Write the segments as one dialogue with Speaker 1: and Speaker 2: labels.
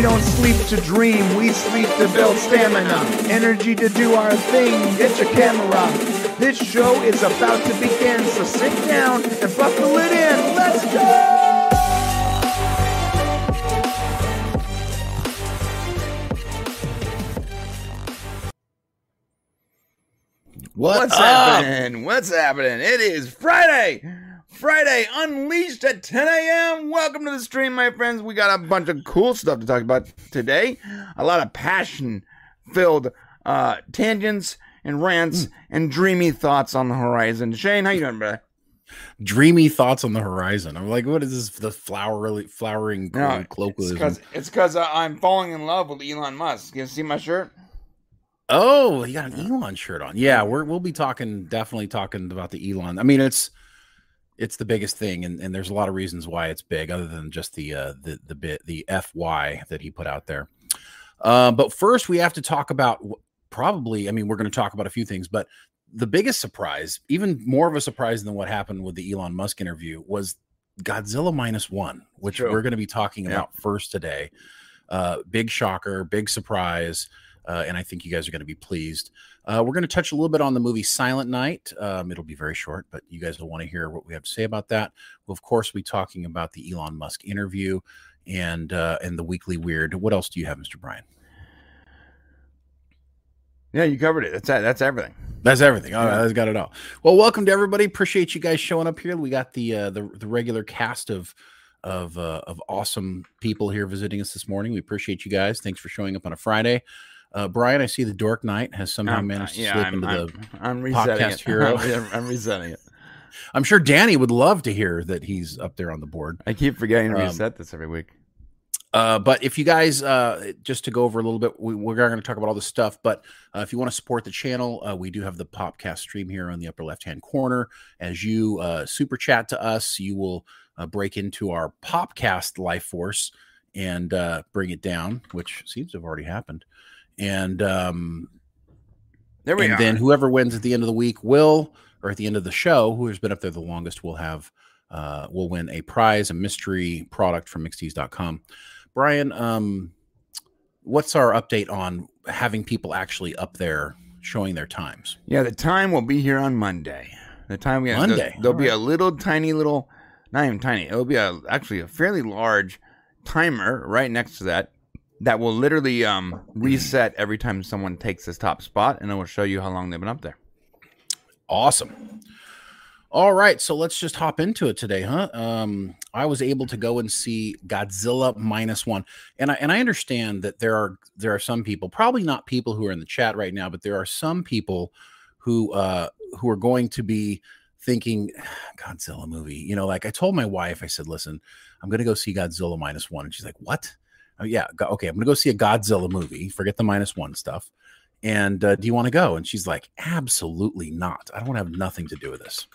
Speaker 1: We don't sleep to dream, we sleep to build stamina. Energy to do our thing, get your camera. This show is about to begin, so sit down and buckle it in. Let's go!
Speaker 2: What's happening? What's happening? It is Friday. Friday Unleashed at 10 a.m. Welcome to the stream, my friends. We got a bunch of cool stuff to talk about today. A lot of passion filled uh, tangents and rants and dreamy thoughts on the horizon. Shane, how you doing, brother?
Speaker 3: dreamy thoughts on the horizon. I'm like, what is this? The flowery, flowering
Speaker 2: No,
Speaker 3: colloquialism.
Speaker 2: because it's because uh, I'm falling in love with Elon Musk. You see my shirt?
Speaker 3: Oh, you got an Elon shirt on. Yeah, we're we'll be talking definitely talking about the Elon. I mean, it's it's the biggest thing, and, and there's a lot of reasons why it's big, other than just the uh, the the bit the FY that he put out there. Uh, but first, we have to talk about probably. I mean, we're going to talk about a few things, but the biggest surprise, even more of a surprise than what happened with the Elon Musk interview, was Godzilla minus one, which
Speaker 2: True.
Speaker 3: we're going to be talking
Speaker 2: Yeah.
Speaker 3: about first today. Uh, big shocker, big surprise uh, and I think you guys are going to be pleased. Uh, we're going to touch a little bit on the movie Silent Night. Um, it'll be very short, but you guys will want to hear what we have to say about that. We'll of course be talking about the Elon Musk interview and uh, and the weekly weird. What else do you have, Mr. Brian?
Speaker 2: Yeah, you covered it. That's that. That's everything.
Speaker 3: That's everything. All right,
Speaker 2: Yeah.
Speaker 3: that's got it all. Well, welcome to everybody. Appreciate you guys showing up here. We got the uh, the the regular cast of of uh, of awesome people here visiting us this morning. We appreciate you guys. Thanks for showing up on a Friday. Uh, Brian, I see the Dork Knight has somehow
Speaker 2: Um,
Speaker 3: managed to
Speaker 2: yeah,
Speaker 3: slip
Speaker 2: I'm,
Speaker 3: into
Speaker 2: I'm,
Speaker 3: the
Speaker 2: I'm
Speaker 3: podcast
Speaker 2: it.
Speaker 3: hero.
Speaker 2: I'm, I'm resetting it.
Speaker 3: I'm sure Danny would love to hear that he's up there on the board.
Speaker 2: I keep forgetting to
Speaker 3: Um,
Speaker 2: reset this every week.
Speaker 3: Uh, but if you guys, uh, just to go over a little bit, we, we're going to talk about all this stuff. But uh, if you want to support the channel, uh, we do have the Popcast stream here on the upper left hand corner. As you uh, super chat to us, you will uh, break into our Popcast life force and uh, bring it down, which seems to have already happened. And um,
Speaker 2: There we
Speaker 3: and
Speaker 2: are.
Speaker 3: then whoever wins at the end of the week will, or at the end of the show, who has been up there the longest will have, uh, will win a prize, a mystery product from mixedtees.com. Brian, um, what's our update on having people actually up there showing their times?
Speaker 2: yeah, the time will be here on Monday. The time we
Speaker 3: Monday,
Speaker 2: There'll, there'll be
Speaker 3: all
Speaker 2: a little tiny little, not even tiny. It'll be a actually a fairly large timer right next to that that will literally um reset every time someone takes this top spot, and it will show you how long they've been up there.
Speaker 3: Awesome. All right, so let's just hop into it today, huh? Um, I was able to go and see Godzilla minus one, and I and I understand that there are there are some people, probably not people who are in the chat right now, but there are some people who uh who are going to be thinking Godzilla movie. You know, like I told my wife, I said, "Listen, I'm going to go see Godzilla minus one," and she's like, "What?" Oh, yeah, okay, I'm to go see a Godzilla movie. Forget the minus one stuff. And uh, do you want to go? And she's like, absolutely not. I don't want to have nothing to do with this.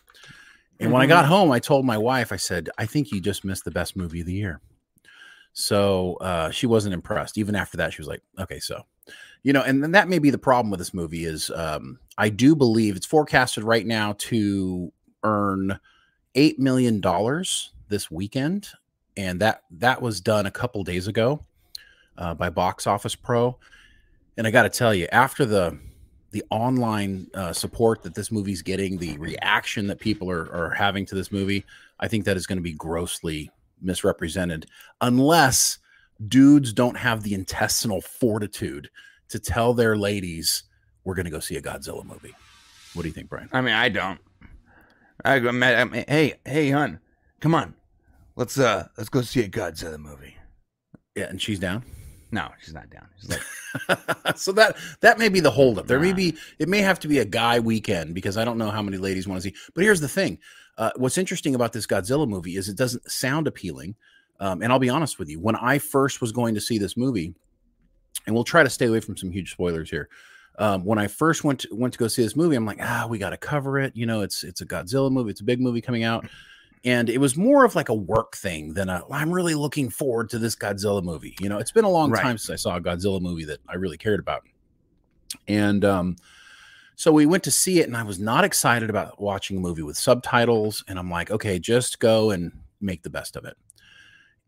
Speaker 3: And when I got home, I told my wife, I said, I think you just missed the best movie of the year. So uh, she wasn't impressed. Even after that, she was like, okay, so, you know, and then that may be the problem with this movie is um, I do believe it's forecasted right now to earn $8 million this weekend. And that that was done a couple days ago uh, by Box Office Pro. And I got to tell you, after the the online uh, support that this movie's getting, the reaction that people are, are having to this movie, I think that is going to be grossly misrepresented unless dudes don't have the intestinal fortitude to tell their ladies we're going to go see a Godzilla movie. What do you think, Brian?
Speaker 2: I mean, I don't. I I mean, hey, hey, hun, come on, let's uh, let's go see a Godzilla movie.
Speaker 3: Yeah, and she's down.
Speaker 2: No, she's not down. She's like,
Speaker 3: so that that may be the holdup. There may be it may have to be a guy weekend because I don't know how many ladies want to see. But here's the thing: uh, what's interesting about this Godzilla movie is it doesn't sound appealing. Um, and I'll be honest with you, when I first was going to see this movie, and we'll try to stay away from some huge spoilers here. Um, when I first went to, went to go see this movie, I'm like, ah, we got to cover it. You know, it's it's a Godzilla movie. It's a big movie coming out, and it was more of like a work thing than a. I'm really looking forward to this Godzilla movie. You know, it's been a long
Speaker 2: Right.
Speaker 3: time since I saw a Godzilla movie that I really cared about, and um, so we went to see it, and I was not excited about watching a movie with subtitles. And I'm like, okay, just go and make the best of it.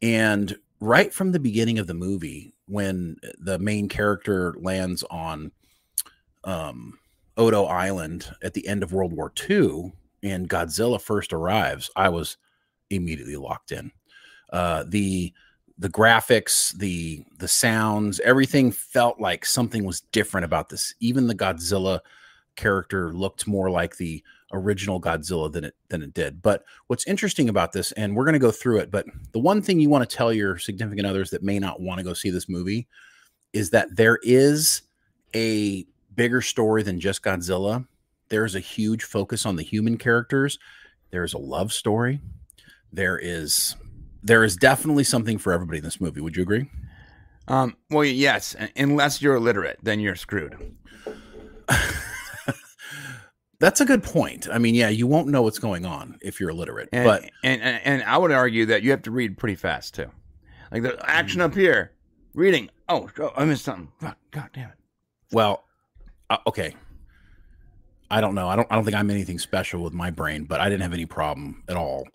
Speaker 3: And right from the beginning of the movie, when the main character lands on um, Odo Island at the end of World War II and Godzilla first arrives, I was immediately locked in. Uh, the the graphics, the the sounds, everything felt like something was different about this. Even the Godzilla character looked more like the original Godzilla than it than it did. But what's interesting about this, and we're going to go through it, but the one thing you want to tell your significant others that may not want to go see this movie is that there is a bigger story than just Godzilla. There's a huge focus on the human characters. There's a love story. There is there is definitely something for everybody in this movie. Would you agree?
Speaker 2: Um, well, yes, unless you're illiterate, then you're screwed.
Speaker 3: That's a good point. I mean, yeah, you won't know what's going on if you're illiterate.
Speaker 2: And,
Speaker 3: but
Speaker 2: and, and and I would argue that you have to read pretty fast too. Like the action up here, reading. Oh, oh I missed something. Fuck, God damn it.
Speaker 3: Well, uh, okay. I don't know. I don't. I don't think I'm anything special with my brain, but I didn't have any problem at all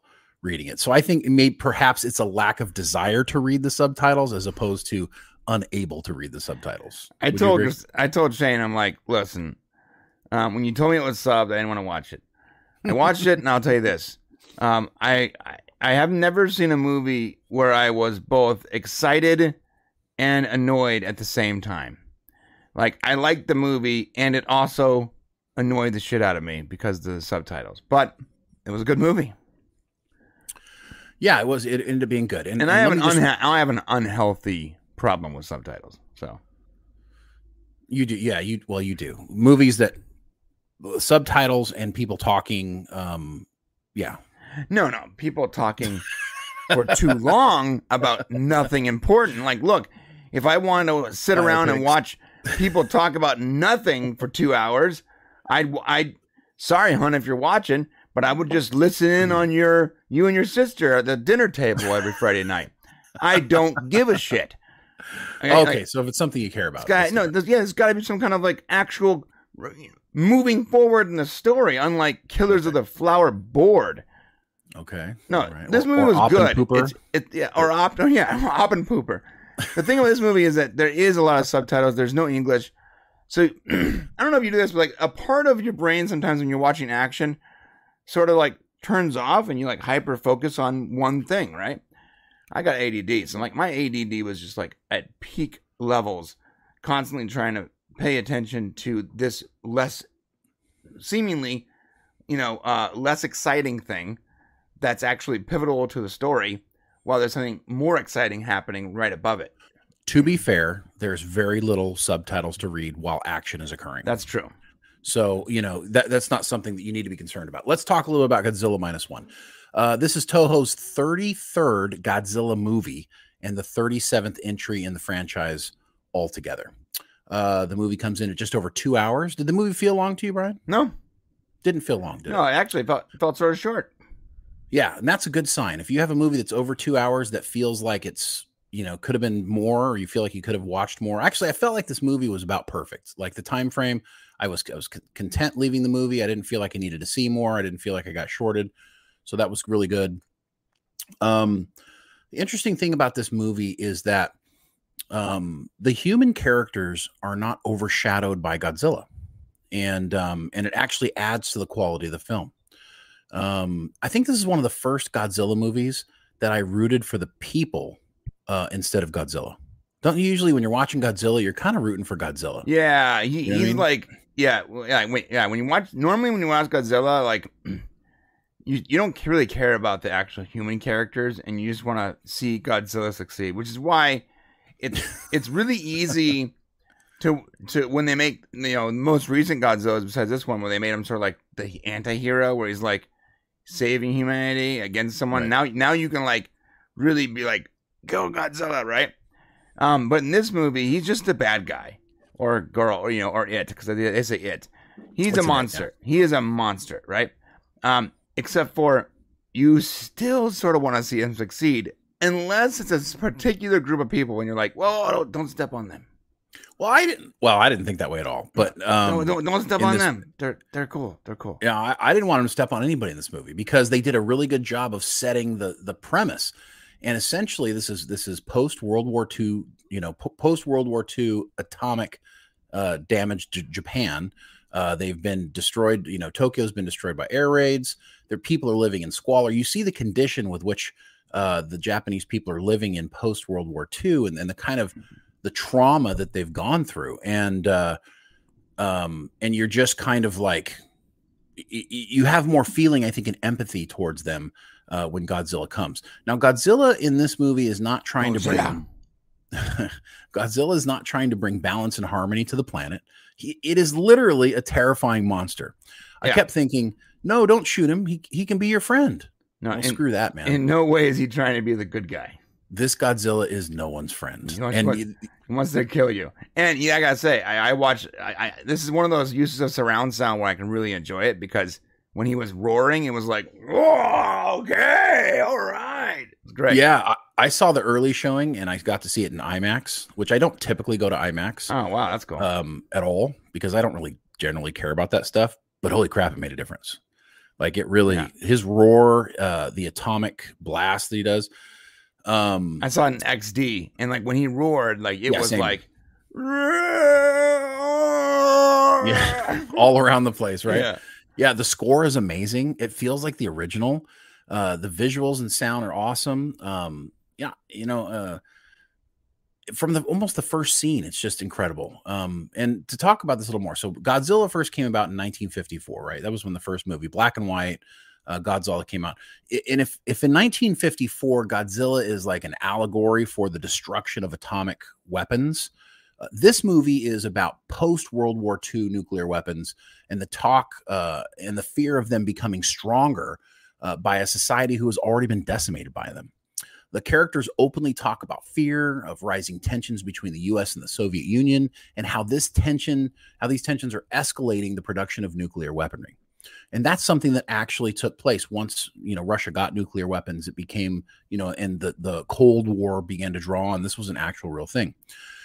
Speaker 3: reading it. So I think it may perhaps it's a lack of desire to read the subtitles as opposed to unable to read the subtitles.
Speaker 2: I Would told I told Shane, I'm like, listen, um, when you told me it was subbed, I didn't want to watch it. I watched it, and I'll tell you this: um, I, I I have never seen a movie where I was both excited and annoyed at the same time. Like I liked the movie, and it also annoyed the shit out of me because of the subtitles. But it was a good movie.
Speaker 3: Yeah, it was. It ended up being good.
Speaker 2: And, and, and I have an just... unha- I have an unhealthy problem with subtitles. So
Speaker 3: you do, yeah. You well, you do movies that subtitles and people talking. Um, yeah.
Speaker 2: No, no, people talking for too long about nothing important. Like, look, if I want to sit around and watch people talk about nothing for two hours, I'd, I'd, sorry, hon, if you're watching, but I would just listen in mm-hmm. on your, you and your sister at the dinner table every Friday night. I don't give a shit.
Speaker 3: okay, so if it's something you care about,
Speaker 2: got, no, there's, yeah, there's got to be some kind of like actual moving forward in the story, unlike Killers of the Flower Board.
Speaker 3: Okay.
Speaker 2: No, right. this movie or, or was good. It's, it, yeah, or Op, oh, yeah, Oppenpooper. The thing about this movie is that there is a lot of subtitles. There's no English. So I don't know if you do this, but like a part of your brain sometimes when you're watching action sort of like turns off and you like hyper focus on one thing, right? I got ADD. So like my ADD was just like at peak levels, constantly trying to pay attention to this less seemingly, you know, uh, less exciting thing that's actually pivotal to the story while there's something more exciting happening right above it.
Speaker 3: To be fair, there's very little subtitles to read while action is occurring.
Speaker 2: That's true.
Speaker 3: So, you know, that, that's not something that you need to be concerned about. Let's talk a little about Godzilla Minus One. Uh, this is Toho's 33rd Godzilla movie and the 37th entry in the franchise altogether. Uh, the movie comes in at just over two hours. Did the movie feel long to you, Brian?
Speaker 2: No,
Speaker 3: didn't feel long. Did
Speaker 2: no,
Speaker 3: it?
Speaker 2: I actually felt felt sort of short.
Speaker 3: Yeah, and that's a good sign. If you have a movie that's over two hours that feels like it's you know could have been more, or you feel like you could have watched more. Actually, I felt like this movie was about perfect. Like the time frame, I was I was content leaving the movie. I didn't feel like I needed to see more. I didn't feel like I got shorted, so that was really good. Um, the interesting thing about this movie is that um, the human characters are not overshadowed by Godzilla, and um, and it actually adds to the quality of the film. Um, I think this is one of the first Godzilla movies that I rooted for the people uh, instead of Godzilla. Don't you usually when you're watching Godzilla, you're kind of rooting for Godzilla?
Speaker 2: Yeah, he, you know he's I mean? like, yeah, yeah, when, yeah. When you watch, normally when you watch Godzilla, like you you don't really care about the actual human characters, and you just want to see Godzilla succeed, which is why it's it's really easy to to when they make you know most recent Godzillas besides this one where they made him sort of like the anti-hero where he's like saving humanity against someone. Right. Now now you can like really be like go Godzilla, right? Um, but in this movie, he's just a bad guy or girl or you know or it because it's a it. He's What's a monster. He is a monster, right? Um, except for you still sort of want to see him succeed unless it's a particular group of people and you're like, well, don't, don't step on them.
Speaker 3: Well, I didn't. Well, I didn't think that way at all. But um,
Speaker 2: no, don't, don't step on this, them. They're they're cool. They're cool.
Speaker 3: Yeah, I, I, didn't want him to step on anybody in this movie because they did a really good job of setting the the premise. And essentially this is this is post World War II, you know, po- post World War II atomic uh, damage to Japan. Uh, they've been destroyed. You know, Tokyo's been destroyed by air raids. Their people are living in squalor. You see the condition with which uh, the Japanese people are living in post World War II, and, and the kind of the trauma that they've gone through, and uh, um, and you're just kind of like y- you have more feeling, I think, and empathy towards them uh, when Godzilla comes. Now, Godzilla in this movie is not trying
Speaker 2: Oh,
Speaker 3: to bring. Godzilla is not trying to bring balance and harmony to the planet. He, it is literally a terrifying monster. I
Speaker 2: Yeah.
Speaker 3: kept thinking, no, don't shoot him. He, he can be your friend.
Speaker 2: No,
Speaker 3: Well,
Speaker 2: in,
Speaker 3: screw that, man.
Speaker 2: in no way is he trying to be the good guy.
Speaker 3: this Godzilla is no one's friend.
Speaker 2: Know what-
Speaker 3: and
Speaker 2: what-
Speaker 3: y-
Speaker 2: He wants to kill you. And yeah, I gotta say, I, I watch. I, I this is one of those uses of surround sound where I can really enjoy it because when he was roaring, it was like, oh, okay, all right, it's great.
Speaker 3: yeah, I, I saw the early showing and I got to see it in IMAX, which I don't typically go to IMAX
Speaker 2: Oh wow, that's cool.
Speaker 3: um, at all because I don't really generally care about that stuff. But holy crap, it made a difference. Like it really,
Speaker 2: Yeah.
Speaker 3: his roar, uh, the atomic blast that he does. Um,
Speaker 2: I saw in XD, and like when he roared, like it
Speaker 3: Yeah,
Speaker 2: was
Speaker 3: same.
Speaker 2: like,
Speaker 3: Yeah. all around the place, right?
Speaker 2: Yeah.
Speaker 3: Yeah, the score is amazing. It feels like the original. Uh, the visuals and sound are awesome. Um, yeah, you know, uh, from the almost the first scene, it's just incredible. Um, and to talk about this a little more, so Godzilla first came about in 1954, right? That was when the first movie, black and white, uh, Godzilla came out. And if if in 1954 Godzilla is like an allegory for the destruction of atomic weapons, uh, this movie is about post World War II nuclear weapons and the talk uh, and the fear of them becoming stronger uh, by a society who has already been decimated by them. The characters openly talk about fear of rising tensions between the US and the Soviet Union and how this tension, how these tensions are escalating the production of nuclear weaponry. And that's something that actually took place once, you know, Russia got nuclear weapons, it became, you know, and the the Cold War began to draw on. This was an actual real thing.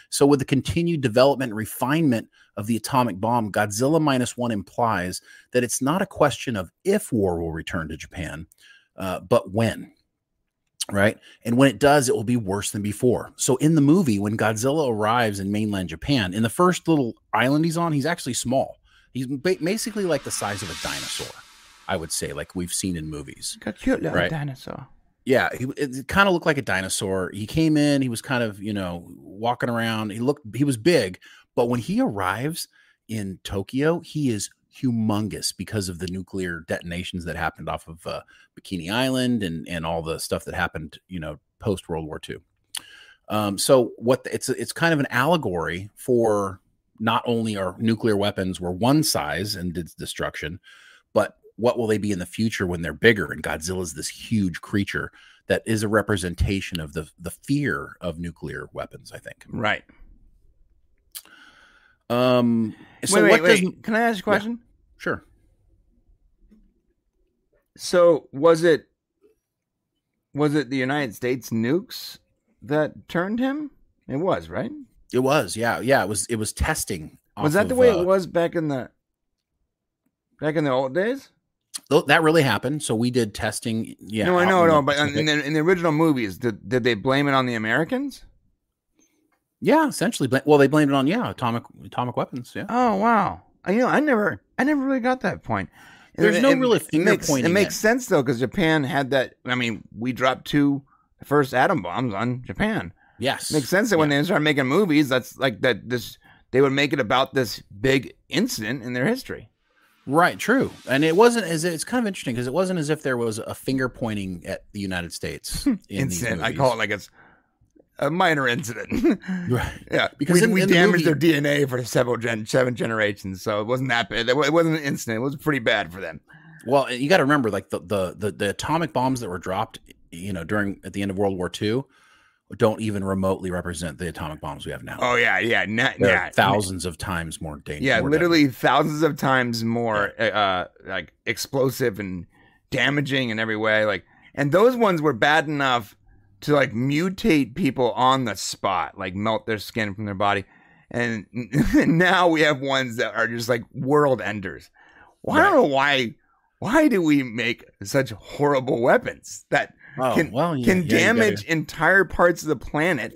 Speaker 3: So, with the continued development and refinement of the atomic bomb, Godzilla minus one implies that it's not a question of if war will return to Japan, uh, but when. Right. And when it does, it will be worse than before. So, in the movie, when Godzilla arrives in mainland Japan, in the first little island he's on, he's actually small. He's ba- basically like the size of a dinosaur, I would say, like we've seen in movies.
Speaker 2: Got cute little
Speaker 3: Right.
Speaker 2: dinosaur.
Speaker 3: Yeah, he it kind of looked like a dinosaur. He came in, he was kind of, you know, walking around. He looked he was big, but when he arrives in Tokyo, he is humongous because of the nuclear detonations that happened off of uh, Bikini Island and and all the stuff that happened, you know, post World War II. Um, so what the, it's it's kind of an allegory for not only our nuclear weapons were one size and did destruction, what will they be in the future when they're bigger? And Godzilla's this huge creature that is a representation of the the fear of nuclear weapons. I think.
Speaker 2: Right.
Speaker 3: Um. So
Speaker 2: wait,
Speaker 3: what
Speaker 2: wait,
Speaker 3: does
Speaker 2: wait. Can I ask a question?
Speaker 3: sure?
Speaker 2: So was it was it the United States nukes that turned him? It was, right?
Speaker 3: It was, yeah, yeah. It was. It was testing.
Speaker 2: Was that the
Speaker 3: of,
Speaker 2: way
Speaker 3: uh,
Speaker 2: it was back in the back in the old days?
Speaker 3: That really happened. So we did testing. Yeah.
Speaker 2: no, I know, no, but in the, in the original movies, did did they blame it on the Americans?
Speaker 3: yeah, essentially. Well, they blamed it on yeah, atomic atomic weapons. Yeah.
Speaker 2: Oh wow! I you know I never I never really got that point.
Speaker 3: There's no really finger
Speaker 2: makes,
Speaker 3: pointing
Speaker 2: It makes
Speaker 3: at-
Speaker 2: sense though because Japan had that. I mean, we dropped two first atom bombs on Japan.
Speaker 3: Yes.
Speaker 2: it Makes sense that when they start making movies, that's like that. This they would make it about this big incident in their history.
Speaker 3: Right, true. And it wasn't as it's kind of interesting because it wasn't as if there was a finger pointing at the United States in
Speaker 2: incident. I call it like it's a minor incident.
Speaker 3: Right.
Speaker 2: yeah,
Speaker 3: Because
Speaker 2: we,
Speaker 3: in-
Speaker 2: we
Speaker 3: in the
Speaker 2: damaged
Speaker 3: movie-
Speaker 2: their DNA for several gen, seven generations, so it wasn't that bad. It it wasn't an incident. It was pretty bad for them.
Speaker 3: Well, you got to remember, like the, the the the atomic bombs that were dropped, you know, during at the end of World War II, don't even remotely represent the atomic bombs we have now.
Speaker 2: Oh yeah, yeah, yeah,
Speaker 3: thousands of times more dangerous.
Speaker 2: Yeah, literally thousands of times more uh like explosive and damaging in every way like and those ones were bad enough to like mutate people on the spot, like melt their skin from their body. And now we have ones that are just like world enders. Well, I don't know why why do we make such horrible weapons that
Speaker 3: Oh,
Speaker 2: can
Speaker 3: well, yeah,
Speaker 2: can
Speaker 3: yeah, you gotta-
Speaker 2: damage entire parts of the planet,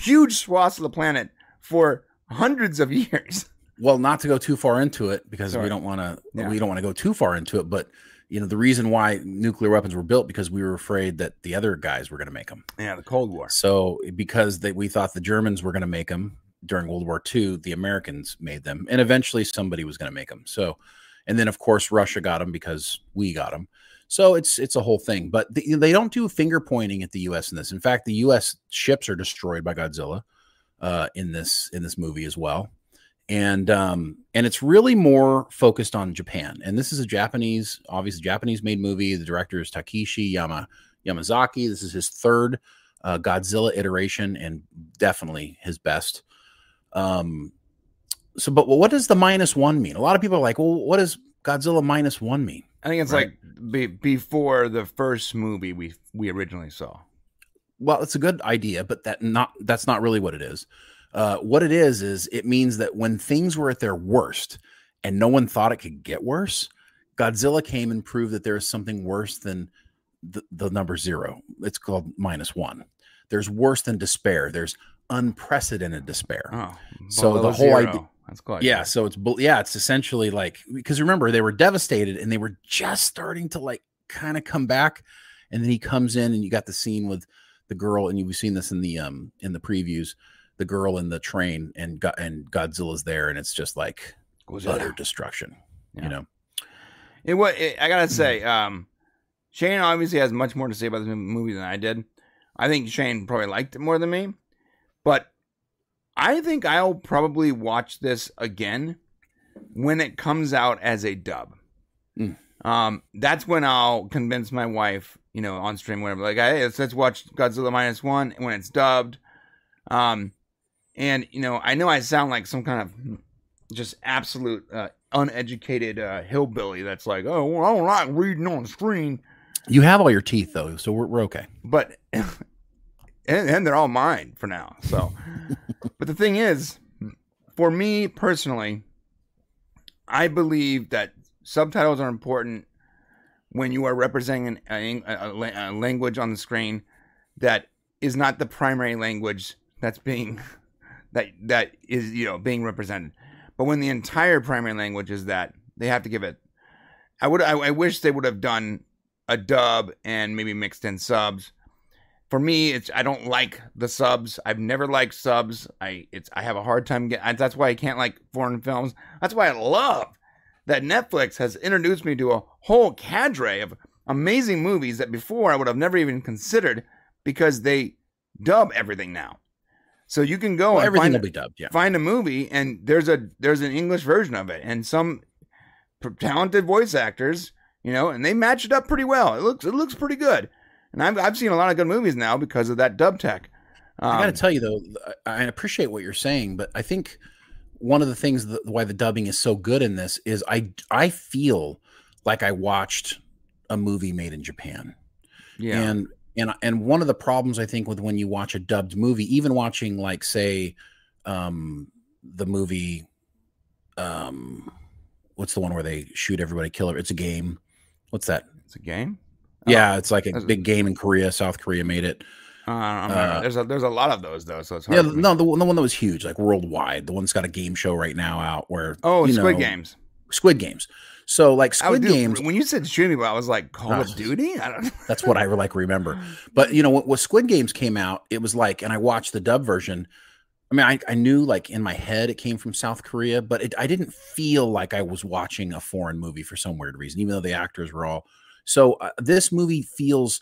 Speaker 2: huge swaths of the planet for hundreds of years.
Speaker 3: well not to go too far into it because
Speaker 2: Sorry.
Speaker 3: we don't want to
Speaker 2: Yeah.
Speaker 3: we don't want to go too far into it but you know the reason why nuclear weapons were built because we were afraid that the other guys were going to make them
Speaker 2: Yeah, the Cold War.
Speaker 3: so because they, we thought the germans were going to make them during world war ii the americans made them and eventually somebody was going to make them so and then of course russia got them because we got them so it's it's a whole thing but the, they don't do finger pointing at the us in this. In fact the us ships are destroyed by godzilla uh, in this in this movie as well. And um and it's really more focused on japan. And this is a japanese obviously japanese made movie. The director is takeshi yama yamazaki. This is his third uh, godzilla iteration and definitely his best. Um so but what does the minus one mean? A lot of people are like well what does godzilla minus one mean
Speaker 2: I think it's
Speaker 3: Right.
Speaker 2: like be, before the first movie we we originally saw.
Speaker 3: well it's a good idea but that not that's not really what it is. Uh, what it is is it means that when things were at their worst and no one thought it could get worse godzilla came and proved that there is something worse than the, the number zero. It's called minus one. There's worse than despair. There's unprecedented despair.
Speaker 2: Oh,
Speaker 3: So the whole idea-
Speaker 2: That's quite
Speaker 3: yeah so it's bu- yeah it's essentially like because remember they were devastated and they were just starting to like kind of come back and then he comes in and you got the scene with the girl and you've seen this in the um in the previews the girl in the train and Go- and godzilla's there and it's just like utter destruction
Speaker 2: Yeah.
Speaker 3: you know
Speaker 2: It was. It, I gotta say, um, Shane obviously has much more to say about this movie than I did. I think Shane probably liked it more than me, but I think I'll probably watch this again when it comes out as a dub.
Speaker 3: Mm.
Speaker 2: Um, that's when I'll convince my wife, you know, on stream, whatever, like, hey, let's, let's watch Godzilla minus one when it's dubbed. Um, and you know, I know I sound like some kind of just absolute uh, uneducated uh, hillbilly that's like, oh, well, I don't like reading on screen,
Speaker 3: you have all your teeth though so we're, we're okay
Speaker 2: but and, and they're all mine for now. So, but the thing is, for me personally, I believe that subtitles are important when you are representing an, a, a, language on the screen that is not the primary language that's being that that is you know being represented. But when the entire primary language is that, they have to give it. I would. I, I wish they would have done a dub and maybe mixed in subs. For me, it's I don't like the subs. I've never liked subs. I it's I have a hard time getting. That's why I can't like foreign films. That's why I love that Netflix has introduced me to a whole cadre of amazing movies that before I would have never even considered because they dub everything now. So you can go
Speaker 3: well,
Speaker 2: and
Speaker 3: everything
Speaker 2: find
Speaker 3: will be dubbed yeah
Speaker 2: find a movie and there's a there's an English version of it and some talented voice actors, you know, and they match it up pretty well. It looks it looks pretty good. And I've I've seen a lot of good movies now because of that dub tech. Um,
Speaker 3: I got to tell you though, I I appreciate what you're saying, but I think one of the things that, why the dubbing is so good in this is I I feel like I watched a movie made in Japan,
Speaker 2: yeah.
Speaker 3: and and and one of the problems I think with when you watch a dubbed movie, even watching like say, um, the movie, um, what's the one where they shoot everybody, kill her? It's a game. What's that?
Speaker 2: it's a game.
Speaker 3: Yeah, it's like a big game in Korea. South Korea made it.
Speaker 2: Uh,
Speaker 3: Uh,
Speaker 2: there's a there's a lot of those though, so it's hard.
Speaker 3: Yeah, no, the, one- the one that was huge, like worldwide. The one that's got a game show right now out where
Speaker 2: Oh,
Speaker 3: you
Speaker 2: Squid
Speaker 3: know,
Speaker 2: Games.
Speaker 3: Squid Games. So like Squid
Speaker 2: do-
Speaker 3: Games,
Speaker 2: When you said shooting, me, I was like Call
Speaker 3: Oh.
Speaker 2: of Duty. I don't.
Speaker 3: that's what I like remember. But you know, when, when Squid Games came out, it was like, and I watched the dub version. I mean, I, I knew like in my head it came from South Korea, but it, I didn't feel like I was watching a foreign movie for some weird reason, even though the actors were all. So uh, this movie feels,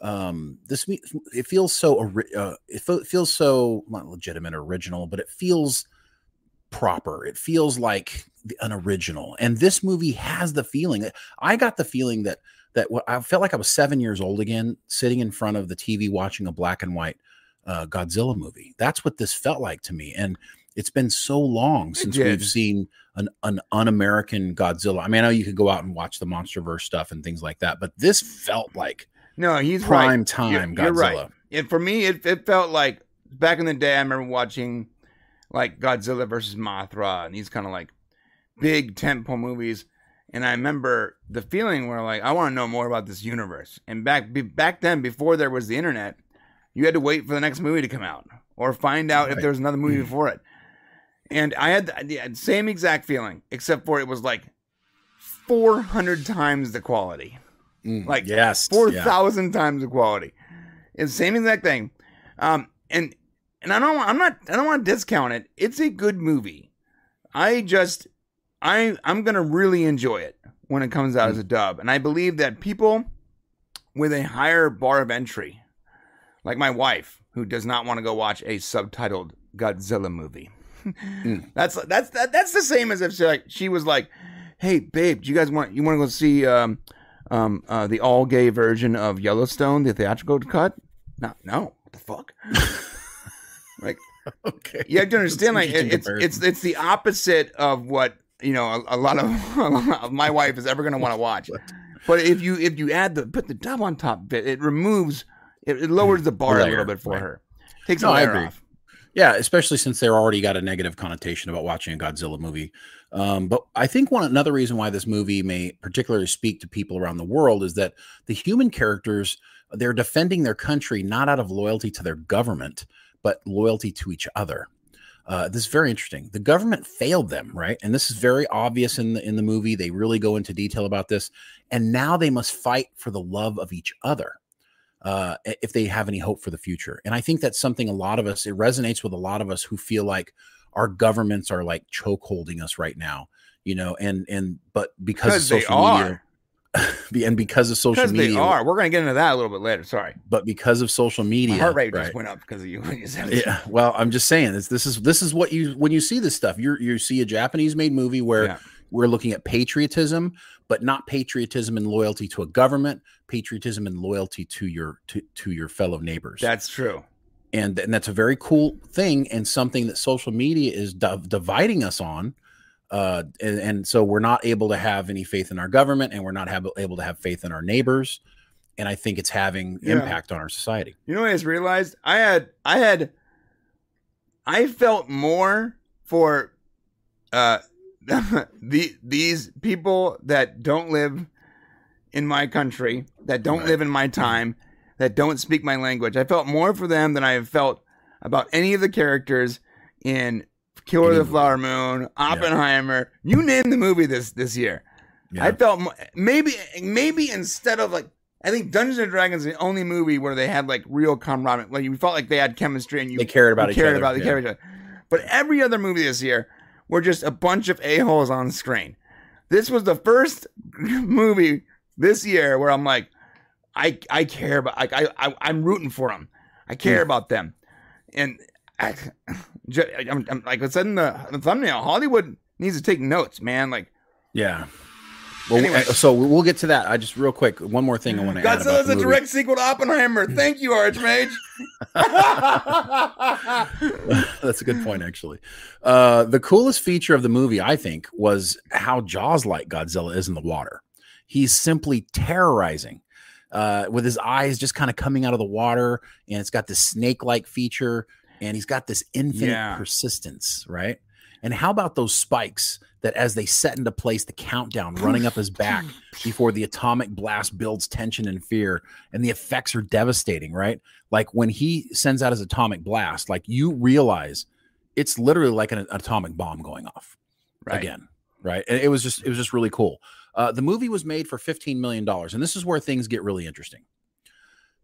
Speaker 3: um, this it feels so, uh, it feels so not legitimate, or original, but it feels proper. It feels like an original, and this movie has the feeling. I got the feeling that that what I felt like I was seven years old again, sitting in front of the TV watching a black and white uh, Godzilla movie. That's what this felt like to me, and it's been so long since we've seen an an un-American Godzilla. I mean, I know you could go out and watch the MonsterVerse stuff and things like that, but this felt like
Speaker 2: No, he's
Speaker 3: prime
Speaker 2: right.
Speaker 3: time
Speaker 2: You're-
Speaker 3: Godzilla.
Speaker 2: you're right. It, for me, it, it felt like back in the day. I remember watching like Godzilla versus Mothra and these kind of like big tempo movies, and I remember the feeling where like I want to know more about this universe. And back back then, before there was the internet, you had to wait for the next movie to come out or find out if there was another movie mm. before it. And I had the same exact feeling, except for it was like four hundred times the quality,
Speaker 3: Mm,
Speaker 2: like
Speaker 3: yes,
Speaker 2: 4,000
Speaker 3: yeah.
Speaker 2: times the quality. It's the same exact thing. Um, and and I don't want, I'm not I don't want to discount it. It's a good movie. I just I I'm gonna really enjoy it when it comes out as a dub, and I believe that people with a higher bar of entry, like my wife, who does not want to go watch a subtitled Godzilla movie. That's that's that, that's the same as if she like she was like, "Hey, babe, do you guys want you want to go see um um uh, the all gay version of Yellowstone, the theatrical cut?" No, no, what the fuck? like
Speaker 3: Okay.
Speaker 2: you have to understand, like it, it's it's it's the opposite of what you know a, a lot of a lot of my wife is ever going to want to watch. But if you if you add the put the dub on top of it, it removes it, it lowers the bar a
Speaker 3: Layer,
Speaker 2: little bit for
Speaker 3: right.
Speaker 2: her. Takes
Speaker 3: No,
Speaker 2: a layer off.
Speaker 3: Yeah, especially since they're already got a negative connotation about watching a Godzilla movie. Um, but I think one another reason why this movie may particularly speak to people around the world is that the human characters they're defending their country not out of loyalty to their government, but loyalty to each other. Uh, this is very interesting. The government failed them, right? And this is very obvious in the in the movie. They really go into detail about this, and now they must fight for the love of each other uh, if they have any hope for the future. And I think that's something a lot of us, it resonates with a lot of us who feel like our governments are like choke holding us right now, you know, and, and, but because
Speaker 2: they
Speaker 3: social
Speaker 2: are.
Speaker 3: media, and because of social
Speaker 2: Because they are. We're going to get into that a little bit later. Sorry.
Speaker 3: but because of social media,
Speaker 2: My heart rate
Speaker 3: right?
Speaker 2: just went up because of you when you said it.
Speaker 3: Yeah, well, I'm just saying this. This is this is what you when you see this stuff. You you see a Japanese made movie where
Speaker 2: Yeah.
Speaker 3: we're looking at patriotism, but not patriotism and loyalty to a government, patriotism and loyalty to your to, to your fellow neighbors.
Speaker 2: That's true.
Speaker 3: and and that's a very cool thing and something that social media is div- dividing us on. Uh, and, and so we're not able to have any faith in our government, and we're not have, able to have faith in our neighbors. And I think it's having
Speaker 2: Yeah.
Speaker 3: impact on our society.
Speaker 2: You know what I just realized? I had I had I felt more for uh the these people that don't live in my country, that don't
Speaker 3: Right.
Speaker 2: live in my time, that don't speak my language. I felt more for them than I have felt about any of the characters in Killer of the. Flower Moon, Oppenheimer, you name the movie this this year.
Speaker 3: Yeah.
Speaker 2: I felt maybe maybe instead of like I think Dungeons and Dragons is the only movie where they had like real camaraderie. Like you felt like they had chemistry and you
Speaker 3: They cared about
Speaker 2: you
Speaker 3: each
Speaker 2: cared
Speaker 3: other,
Speaker 2: about they
Speaker 3: yeah.
Speaker 2: cared about each other. But every other movie this year were just a bunch of a holes on screen. This was the first movie this year where I'm like, I I care about like I, I I'm rooting for them. I care
Speaker 3: Hmm.
Speaker 2: about them, and I, I'm like I said in the, the thumbnail, Hollywood needs to take notes, man. Like
Speaker 3: Yeah. Well,
Speaker 2: Anyway.
Speaker 3: so we'll get to that. I just real quick, one more thing I want to add. about
Speaker 2: Godzilla's
Speaker 3: the
Speaker 2: a direct sequel to Oppenheimer. Thank you, Archmage.
Speaker 3: That's a good point, actually. Uh, the coolest feature of the movie, I think, was how Jaws-like Godzilla is in the water. He's simply terrorizing, uh, with his eyes just kind of coming out of the water, and it's got this snake-like feature, and he's got this infinite
Speaker 2: Yeah.
Speaker 3: persistence, right? And how about those spikes that, as they set into place, the countdown running up his back before the atomic blast builds tension and fear, and the effects are devastating, right? Like when he sends out his atomic blast, like you realize it's literally like an atomic bomb going off
Speaker 2: Right.
Speaker 3: again, right? And it was just it was just really cool. Uh, the movie was made for fifteen million dollars, and this is where things get really interesting.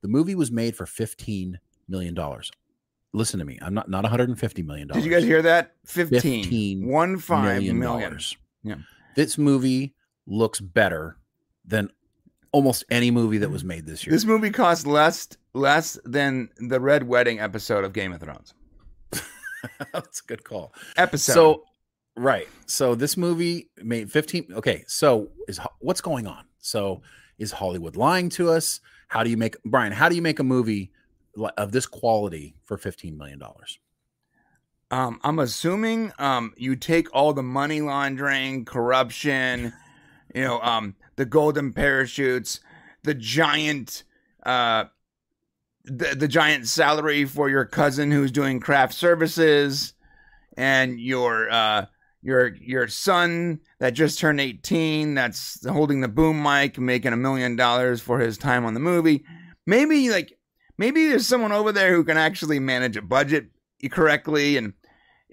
Speaker 3: The movie was made for fifteen million dollars. Listen to me, I'm not not 150 million dollars.
Speaker 2: Did you guys hear that? 15.
Speaker 3: 15
Speaker 2: One five
Speaker 3: million dollars.
Speaker 2: Yeah.
Speaker 3: This movie looks better than almost any movie that was made this year.
Speaker 2: This movie cost less less than the Red Wedding episode of Game of Thrones.
Speaker 3: That's a good call.
Speaker 2: Episode.
Speaker 3: So, right. So this movie made 15. Okay. So is what's going on? So is Hollywood lying to us? How do you make Brian? How do you make a movie of this quality for 15 million dollars?
Speaker 2: um, I'm assuming um, you take all the money laundering, corruption, you know, um, the golden parachutes, the giant, uh, the, the giant salary for your cousin who's doing craft services, and your uh, your your son that just turned 18 that's holding the boom mic making a million dollars for his time on the movie maybe like maybe there's someone over there who can actually manage a budget correctly and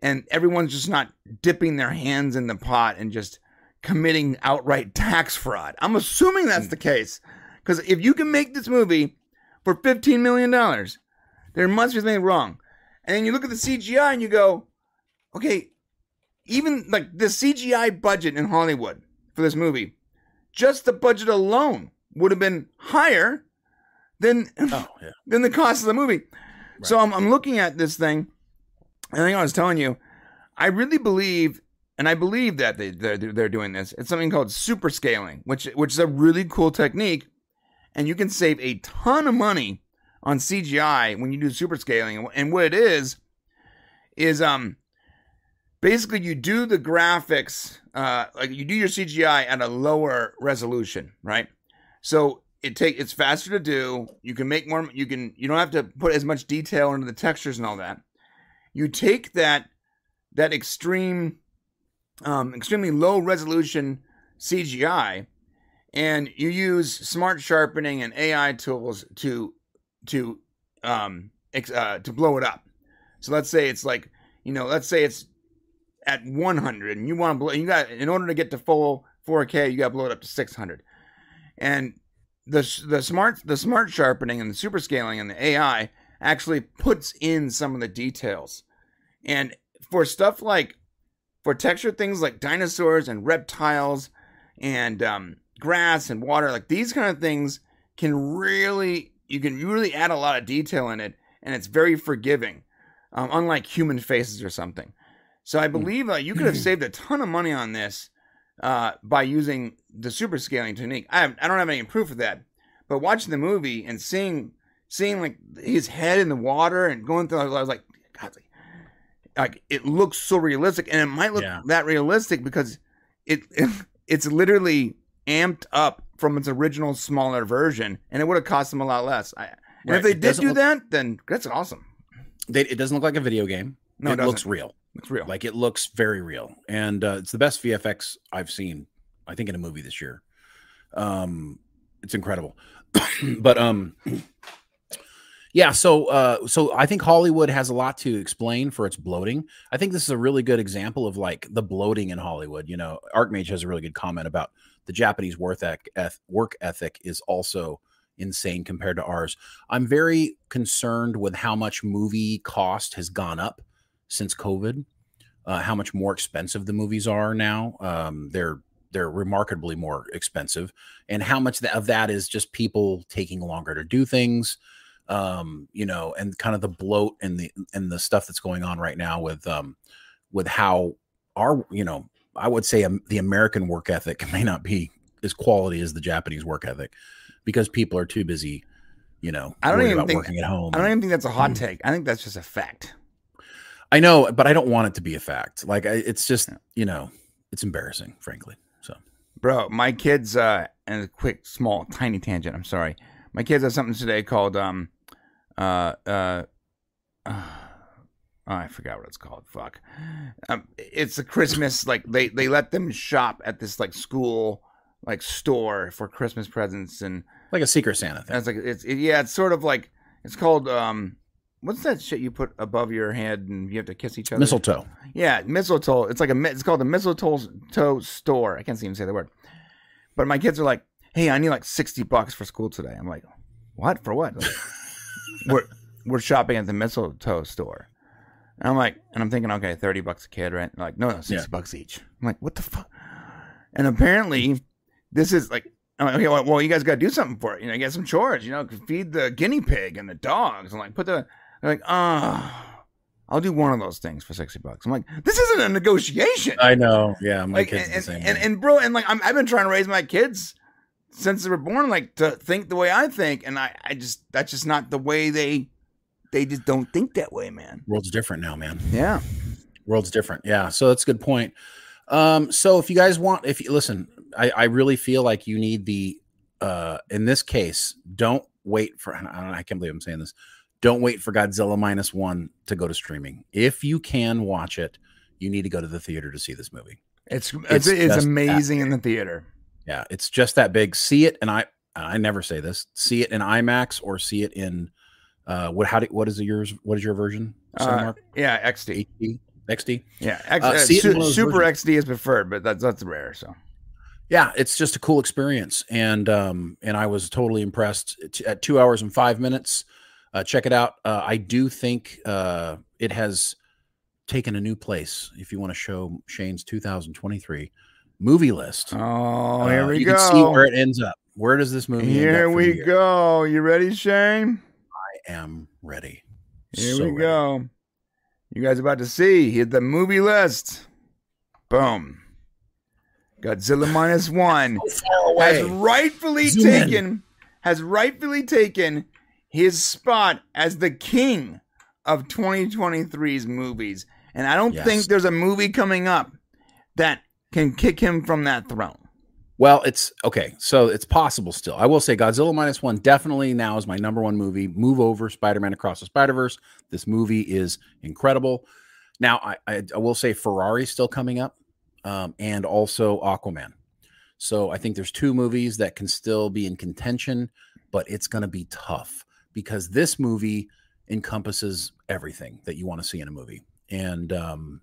Speaker 2: and everyone's just not dipping their hands in the pot and just committing outright tax fraud. I'm assuming that's hmm. the case because if you can make this movie for 15 million dollars there must be something wrong. And then you look at the cgi and you go okay even like the CGI budget in Hollywood for this movie, just the budget alone would have been higher than oh, yeah. than the cost of the movie. Right. So I'm, I'm looking at this thing. I think I was telling you, I really believe, and I believe that they they're, they're doing this. It's something called super scaling, which which is a really cool technique, and you can save a ton of money on CGI when you do super scaling. And what it is is um basically you do the graphics uh, like you do your cgi at a lower resolution right so it take it's faster to do. You can make more you can you don't have to put as much detail into the textures and all that. You take that that extreme um, extremely low resolution cgi and you use smart sharpening and ai tools to to um uh, to blow it up. So let's say it's like you know let's say it's at 100 and you want to blow you got in order to get to full 4k you got to blow it up to 600 and the the smart the smart sharpening and the super scaling and the ai actually puts in some of the details and for stuff like for texture things like dinosaurs and reptiles and um, grass and water like these kind of things can really you can really add a lot of detail in it and it's very forgiving um, unlike human faces or something so I hmm. believe uh, you could have saved a ton of money on this uh, by using the super scaling technique. I, have, I don't have any proof of that, but watching the movie and seeing seeing like his head in the water and going through, I was like, God, like it looks so realistic, and it might look yeah. that realistic because it, it it's literally amped up from its original smaller version, and it would have cost them a lot less. I, and right. if they it did do look, that, then that's awesome.
Speaker 3: They, it doesn't look like a video game. No, it, it looks real.
Speaker 2: It's real.
Speaker 3: Like it looks very real, and uh, it's the best VFX I've seen. I think in a movie this year. Um, it's incredible. but um, yeah. So uh, so I think Hollywood has a lot to explain for its bloating. I think this is a really good example of like the bloating in Hollywood. You know, Archmage has a really good comment about the Japanese work ethic, work ethic is also insane compared to ours. I'm very concerned with how much movie cost has gone up since COVID. Uh, how much more expensive the movies are now. Um, they're they're remarkably more expensive, and how much of that is just people taking longer to do things. Um, you know, and kind of the bloat and the and the stuff that's going on right now with um, with how our you know I would say um, the American work ethic may not be as quality as the Japanese work ethic because people are too busy, you know,
Speaker 2: I don't even think, working at home. I don't even think that's a hot mm. take. I think that's just a fact.
Speaker 3: I know, but I don't want it to be a fact. Like it's just, you know, it's embarrassing, frankly.
Speaker 2: Bro, my kids, uh, and a quick, small, tiny tangent. I'm sorry. My kids have something today called, um, uh, uh, uh Oh, I forgot what it's called. Fuck. Um, it's a Christmas like they they let them shop at this like school like store for Christmas presents and
Speaker 3: like a secret Santa thing.
Speaker 2: It's like it's it, yeah, it's sort of like it's called um what's that shit you put above your head and you have to kiss each other?
Speaker 3: Mistletoe.
Speaker 2: Yeah, mistletoe. It's like a it's called the mistletoe store. I can't even say the word. But my kids are like, "Hey, I need like sixty bucks for school today." I'm like, "What for what?" Like, we're we're shopping at the mistletoe store. And I'm like, and I'm thinking, okay, thirty bucks a kid, right? Like, no, no, sixty yeah. bucks each. I'm like, what the fuck? And apparently, this is like I'm like, okay, well, well you guys got to do something for it. You know, get some chores. You know, feed the guinea pig and the dogs, and like put the they're like, ah. Oh, I'll do one of those things for sixty bucks. I'm like, this isn't a negotiation.
Speaker 3: I know. Yeah, my
Speaker 2: like,
Speaker 3: kids
Speaker 2: and, and, and, and, bro, and like, i have been trying to raise my kids since they were born, like to think the way I think, and I, I just that's just not the way they, they just don't think that way, man.
Speaker 3: World's different now, man.
Speaker 2: Yeah,
Speaker 3: world's different. Yeah, so that's a good point. Um, so if you guys want, if you listen, I, I really feel like you need the, uh, in this case, don't wait for. I, don't, I can't believe I'm saying this don't wait for Godzilla minus one to go to streaming. If you can watch it, you need to go to the theater to see this movie.
Speaker 2: It's it's, it's, amazing in the theater.
Speaker 3: Yeah, it's just that big. See it, and I I never say this. See it in IMAX or see it in uh what how do what is yours what is your version?
Speaker 2: Uh, yeah, XD.
Speaker 3: HD? XD.
Speaker 2: Yeah, X, uh, uh, su- Super versions. XD is preferred, but that's that's rare. So
Speaker 3: yeah, it's just a cool experience, and um and I was totally impressed at two hours and five minutes. Uh, check it out. Uh, I do think uh, it has taken a new place. If you want to show Shane's 2023 movie list,
Speaker 2: oh, here uh, we
Speaker 3: you
Speaker 2: go.
Speaker 3: can see where it ends up. Where does this movie?
Speaker 2: Here we go. You ready, Shane?
Speaker 3: I am ready.
Speaker 2: Here so we ready. go. You guys about to see hit the movie list. Boom. Godzilla minus one has rightfully Zoom taken in. has rightfully taken his spot as the king of 2023's movies. And I don't yes. think there's a movie coming up that can kick him from that throne.
Speaker 3: Well, it's okay. So it's possible still. I will say Godzilla minus one definitely now is my number one movie. Move over Spider Man Across the Spider Verse. This movie is incredible. Now, I, I, I will say Ferrari still coming up um, and also Aquaman. So I think there's two movies that can still be in contention, but it's going to be tough because this movie encompasses everything that you want to see in a movie. And um,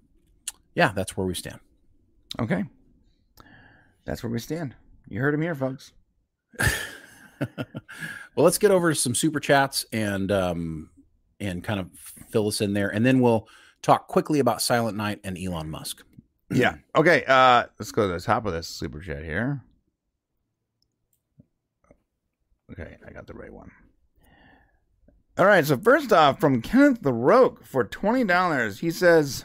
Speaker 3: yeah, that's where we stand.
Speaker 2: Okay. That's where we stand. You heard him here, folks.
Speaker 3: well, let's get over to some super chats and um, and kind of fill us in there, and then we'll talk quickly about Silent Night and Elon Musk.
Speaker 2: yeah. Okay. Uh, let's go to the top of this super chat here. Okay, I got the right one. All right. So first off, from Kenneth the Rogue for twenty dollars, he says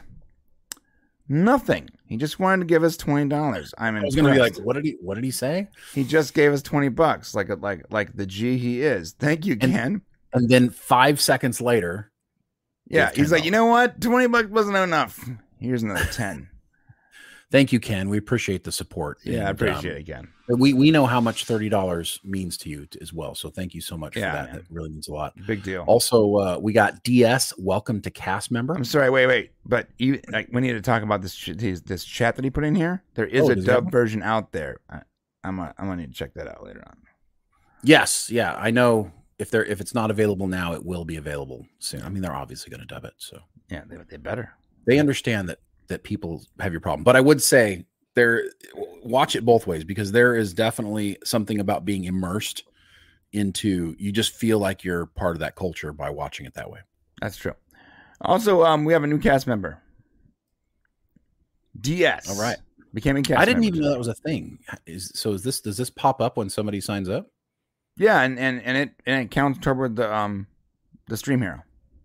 Speaker 2: nothing. He just wanted to give us twenty dollars. I'm I was going to be like,
Speaker 3: what did he? What did he say?
Speaker 2: He just gave us twenty bucks, like like like the G he is. Thank you,
Speaker 3: and,
Speaker 2: Ken.
Speaker 3: And then five seconds later,
Speaker 2: yeah, he's like, you know what? Twenty bucks wasn't enough. Here's another ten.
Speaker 3: Thank you, Ken. We appreciate the support.
Speaker 2: Yeah, and, I appreciate um, it, Ken.
Speaker 3: We we know how much thirty dollars means to you as well. So thank you so much yeah, for that. Man. That really means a lot.
Speaker 2: Big deal.
Speaker 3: Also, uh, we got DS. Welcome to cast member.
Speaker 2: I'm sorry. Wait, wait. But you, like, we need to talk about this this chat that he put in here. There is oh, a dub version out there. I, I'm gonna, I'm gonna need to check that out later on.
Speaker 3: Yes. Yeah. I know if they're if it's not available now, it will be available soon. I mean, they're obviously going to dub it. So
Speaker 2: yeah, they, they better.
Speaker 3: They understand that that people have your problem. But I would say there watch it both ways because there is definitely something about being immersed into you just feel like you're part of that culture by watching it that way.
Speaker 2: That's true. Also, um, we have a new cast member. DS.
Speaker 3: All right.
Speaker 2: Became a cast
Speaker 3: I didn't even know that was a thing. Is so is this does this pop up when somebody signs up?
Speaker 2: Yeah, and and, and it and it counts toward the um the stream hero.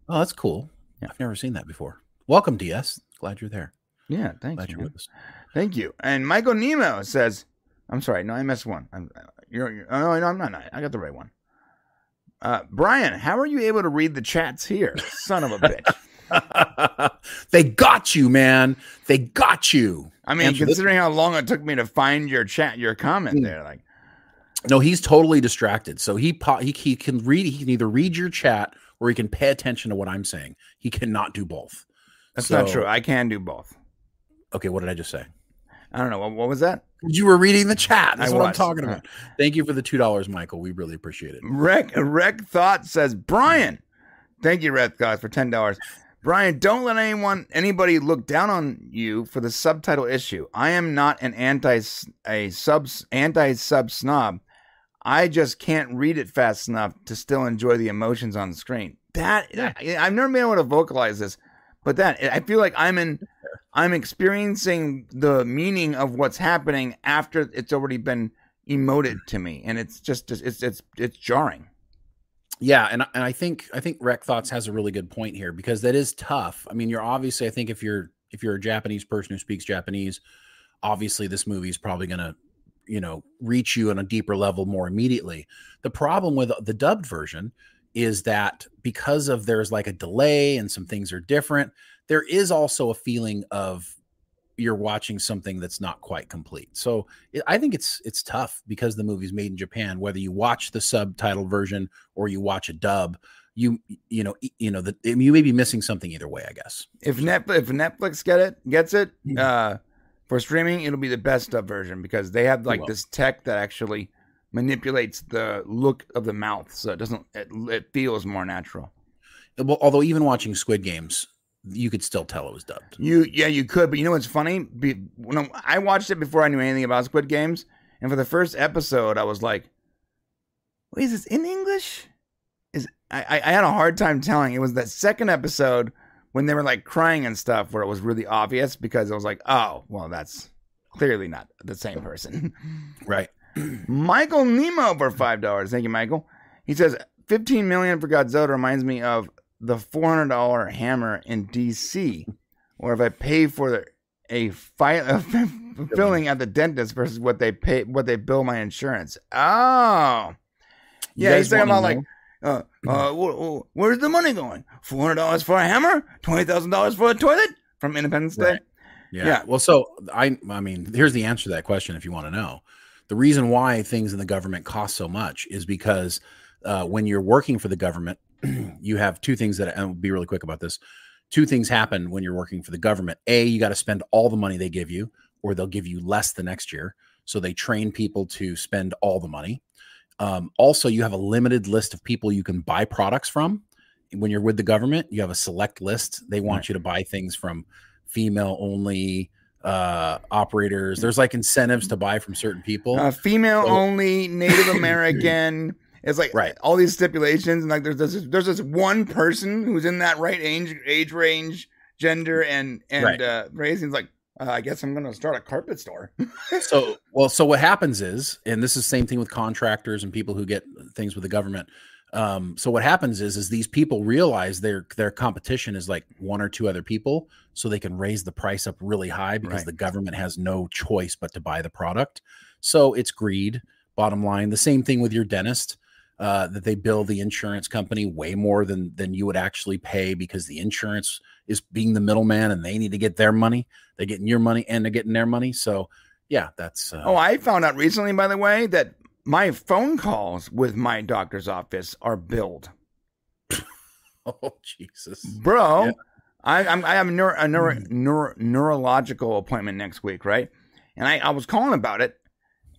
Speaker 3: Oh, that's cool. Yeah. I've never seen that before. Welcome, DS. Glad you're there.
Speaker 2: Yeah, thanks. Glad you're with us. Thank you. And Michael Nemo says, "I'm sorry, no, I missed one. I'm, you're, you're oh no, I'm not. I got the right one." Uh, Brian, how are you able to read the chats here? Son of a
Speaker 3: bitch. they got you, man. They got you.
Speaker 2: I mean, considering how long it took me to find your chat, your comment mm. there, like.
Speaker 3: No, he's totally distracted. So he he he can read. He can either read your chat or he can pay attention to what I'm saying. He cannot do both.
Speaker 2: That's so, not true. I can do both.
Speaker 3: Okay, what did I just say?
Speaker 2: I don't know. What, what was that?
Speaker 3: You were reading the chat. That's I what was. I'm talking about. Thank you for the two dollars, Michael. We really appreciate it.
Speaker 2: Rec Rec Thought says, Brian. Thank you, Rec Thought, for ten dollars. Brian, don't let anyone anybody look down on you for the subtitle issue. I am not an anti a sub anti sub snob. I just can't read it fast enough to still enjoy the emotions on the screen. That yeah. I, I've never been able to vocalize this, but that I feel like I'm in I'm experiencing the meaning of what's happening after it's already been emoted to me, and it's just it's it's it's jarring.
Speaker 3: Yeah, and and I think I think Rec Thoughts has a really good point here because that is tough. I mean, you're obviously I think if you're if you're a Japanese person who speaks Japanese, obviously this movie is probably going to you know reach you on a deeper level more immediately. The problem with the dubbed version is that because of there's like a delay and some things are different, there is also a feeling of you're watching something that's not quite complete. So it, I think it's it's tough because the movie's made in Japan. Whether you watch the subtitle version or you watch a dub, you you know you know that you may be missing something either way. I guess
Speaker 2: if Netflix if Netflix get it gets it
Speaker 3: Mhm.
Speaker 2: uh, for streaming, it'll be the best of version because they have like this tech that actually manipulates the look of the mouth, so it doesn't it, it feels more natural.
Speaker 3: well, although even watching Squid Games, you could still tell it was dubbed.
Speaker 2: You yeah you could, but you know what's funny? Be, when I watched it before I knew anything about Squid Games, and for the first episode, I was like, "Wait, is this in English?" Is I I I had a hard time telling. It was that second episode when they were like crying and stuff, where it was really obvious because I was like, "Oh, well, that's clearly not the same person."
Speaker 3: Right.
Speaker 2: Michael Nemo for five dollars. Thank you, Michael. He says fifteen million for Godzilla reminds me of the four hundred dollar hammer in DC, or if I pay for a fi- filling at the dentist versus what they pay what they bill my insurance. Oh, yeah. He's talking about like. Uh, uh, wh- wh- where's the money going? Four hundred dollars for a hammer, twenty thousand dollars for a toilet from Independence Day.
Speaker 3: Yeah.
Speaker 2: Yeah.
Speaker 3: Well, so I I mean, here's the answer to that question if you want to know. The reason why things in the government cost so much is because uh, when you're working for the government, you have two things that I'll be really quick about this. Two things happen when you're working for the government. A, you got to spend all the money they give you, or they'll give you less the next year. So they train people to spend all the money. Um, also, you have a limited list of people you can buy products from. When you're with the government, you have a select list. They want you to buy things from female only uh operators there's like incentives to buy from certain people
Speaker 2: uh, female
Speaker 3: So-
Speaker 2: only, Native American. It's like
Speaker 3: Right.
Speaker 2: all these stipulations, and like there's this there's this one person who's in that right age age range, gender, and and
Speaker 3: Right.
Speaker 2: uh, race. And like, uh, I guess I'm gonna start a carpet store.
Speaker 3: so well so what happens is and this is the same thing with contractors and people who get things with the government um so what happens is is these people realize their their competition is like one or two other people so they can raise the price up really high because
Speaker 2: Right.
Speaker 3: the government has no choice but to buy the product. So it's greed bottom line. The same thing with your dentist uh, that they bill the insurance company way more than than you would actually pay because the insurance is being the middleman and they need to get their money. They're getting your money and they're getting their money. So yeah that's uh,
Speaker 2: Oh, I found out recently, by the way, that my phone calls with my doctor's office are billed,
Speaker 3: oh jesus
Speaker 2: bro.
Speaker 3: Yeah.
Speaker 2: I I'm, I have a, neuro, a neuro, hmm. neuro, neurological appointment next week, right? And I, I was calling about it.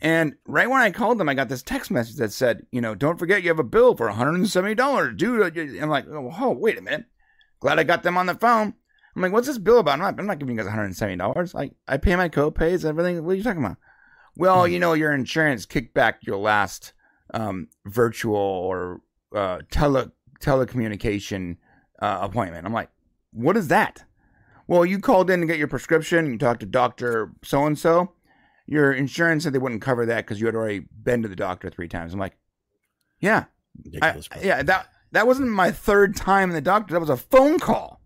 Speaker 2: And right when I called them, I got this text message that said, you know, don't forget you have a bill for $170, dude. Uh, I'm like, oh, wait a minute. Glad I got them on the phone. I'm like, what's this bill about? I'm not, I'm not giving you guys $170. I, I pay my co-pays, everything. What are you talking about? Well, you know, your insurance kicked back your last um, virtual or uh, tele telecommunication uh, appointment. I'm like, what is that? Well, you called in to get your prescription. You talked to doctor so and so. Your insurance said they wouldn't cover that because you had already been to the doctor three times. I'm like, yeah, I, yeah. That that wasn't my third time in the doctor. That was a phone call.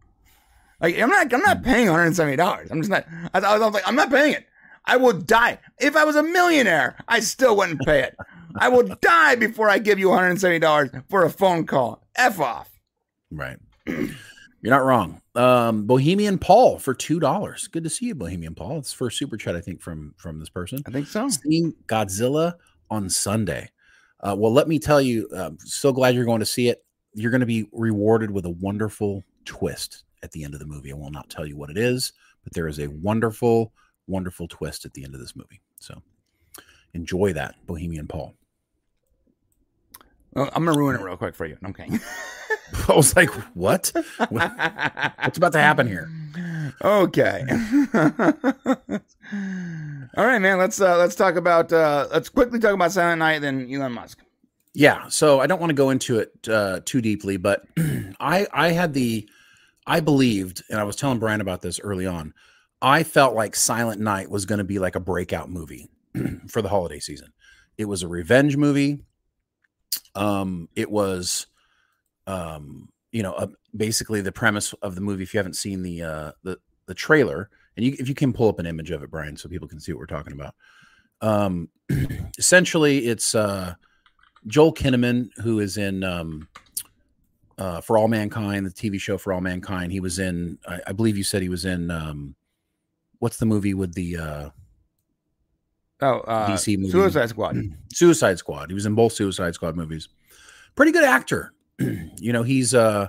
Speaker 2: Like I'm not I'm not paying 170 dollars. I'm just not. I, I was like I'm not paying it. I will die if I was a millionaire. I still wouldn't pay it. I will die before I give you 170 dollars for a phone call. F off.
Speaker 3: right you're not wrong um bohemian paul for two dollars good to see you bohemian paul it's first super chat i think from from this person
Speaker 2: I think so.
Speaker 3: seeing godzilla on sunday uh, well let me tell you um, so glad you're going to see it you're going to be rewarded with a wonderful twist at the end of the movie i will not tell you what it is but there is a wonderful wonderful twist at the end of this movie so enjoy that bohemian paul
Speaker 2: Well, I'm gonna ruin it real quick for you. I'm kidding.
Speaker 3: i was like what What- what's about to happen here
Speaker 2: Okay. All right, man. Let's uh let's talk about uh let's quickly talk about Silent Night, then Elon Musk.
Speaker 3: Yeah, so I don't want to go into it uh, too deeply, but I I had the I believed, and I was telling Brian about this early on. I felt like Silent Night was going to be like a breakout movie for the holiday season. It was a revenge movie. Um, it was, um, you know, uh, basically the premise of the movie. If you haven't seen the uh, the the trailer, and you, if you can pull up an image of it, Brian, so people can see what we're talking about. Um, essentially, it's uh, Joel Kinnaman, who is in um, uh, For All Mankind, the TV show For All Mankind. He was in, I, I believe you said he was in, um, what's the movie with the uh,
Speaker 2: Oh, uh,
Speaker 3: DC movie.
Speaker 2: Suicide Squad.
Speaker 3: Suicide Squad? He was in both Suicide Squad movies. Pretty good actor. you know, he's uh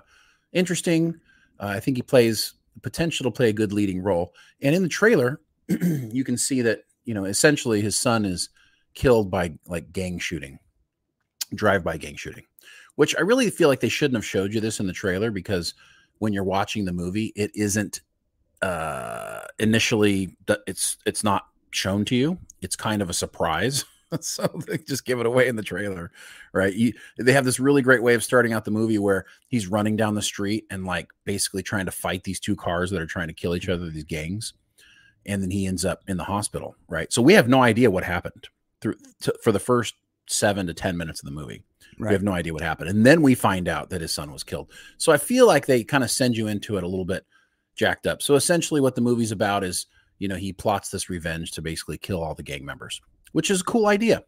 Speaker 3: interesting. Uh, I think he plays potential to play a good leading role. And in the trailer, you can see that you know essentially his son is killed by like gang shooting, drive by gang shooting, which I really feel like they shouldn't have showed you this in the trailer because when you're watching the movie, it isn't uh initially it's it's not shown to you. It's kind of a surprise. so they just give it away in the trailer, right? You, they have this really great way of starting out the movie where he's running down the street and like basically trying to fight these two cars that are trying to kill each other, these gangs, and then he ends up in the hospital, right? So we have no idea what happened through to, for the first seven to ten minutes of the movie. Right. We have no idea what happened, and then we find out that his son was killed. So I feel like they kind of send you into it a little bit jacked up. So essentially, what the movie's about is you know, he plots this revenge to basically kill all the gang members, which is a cool idea.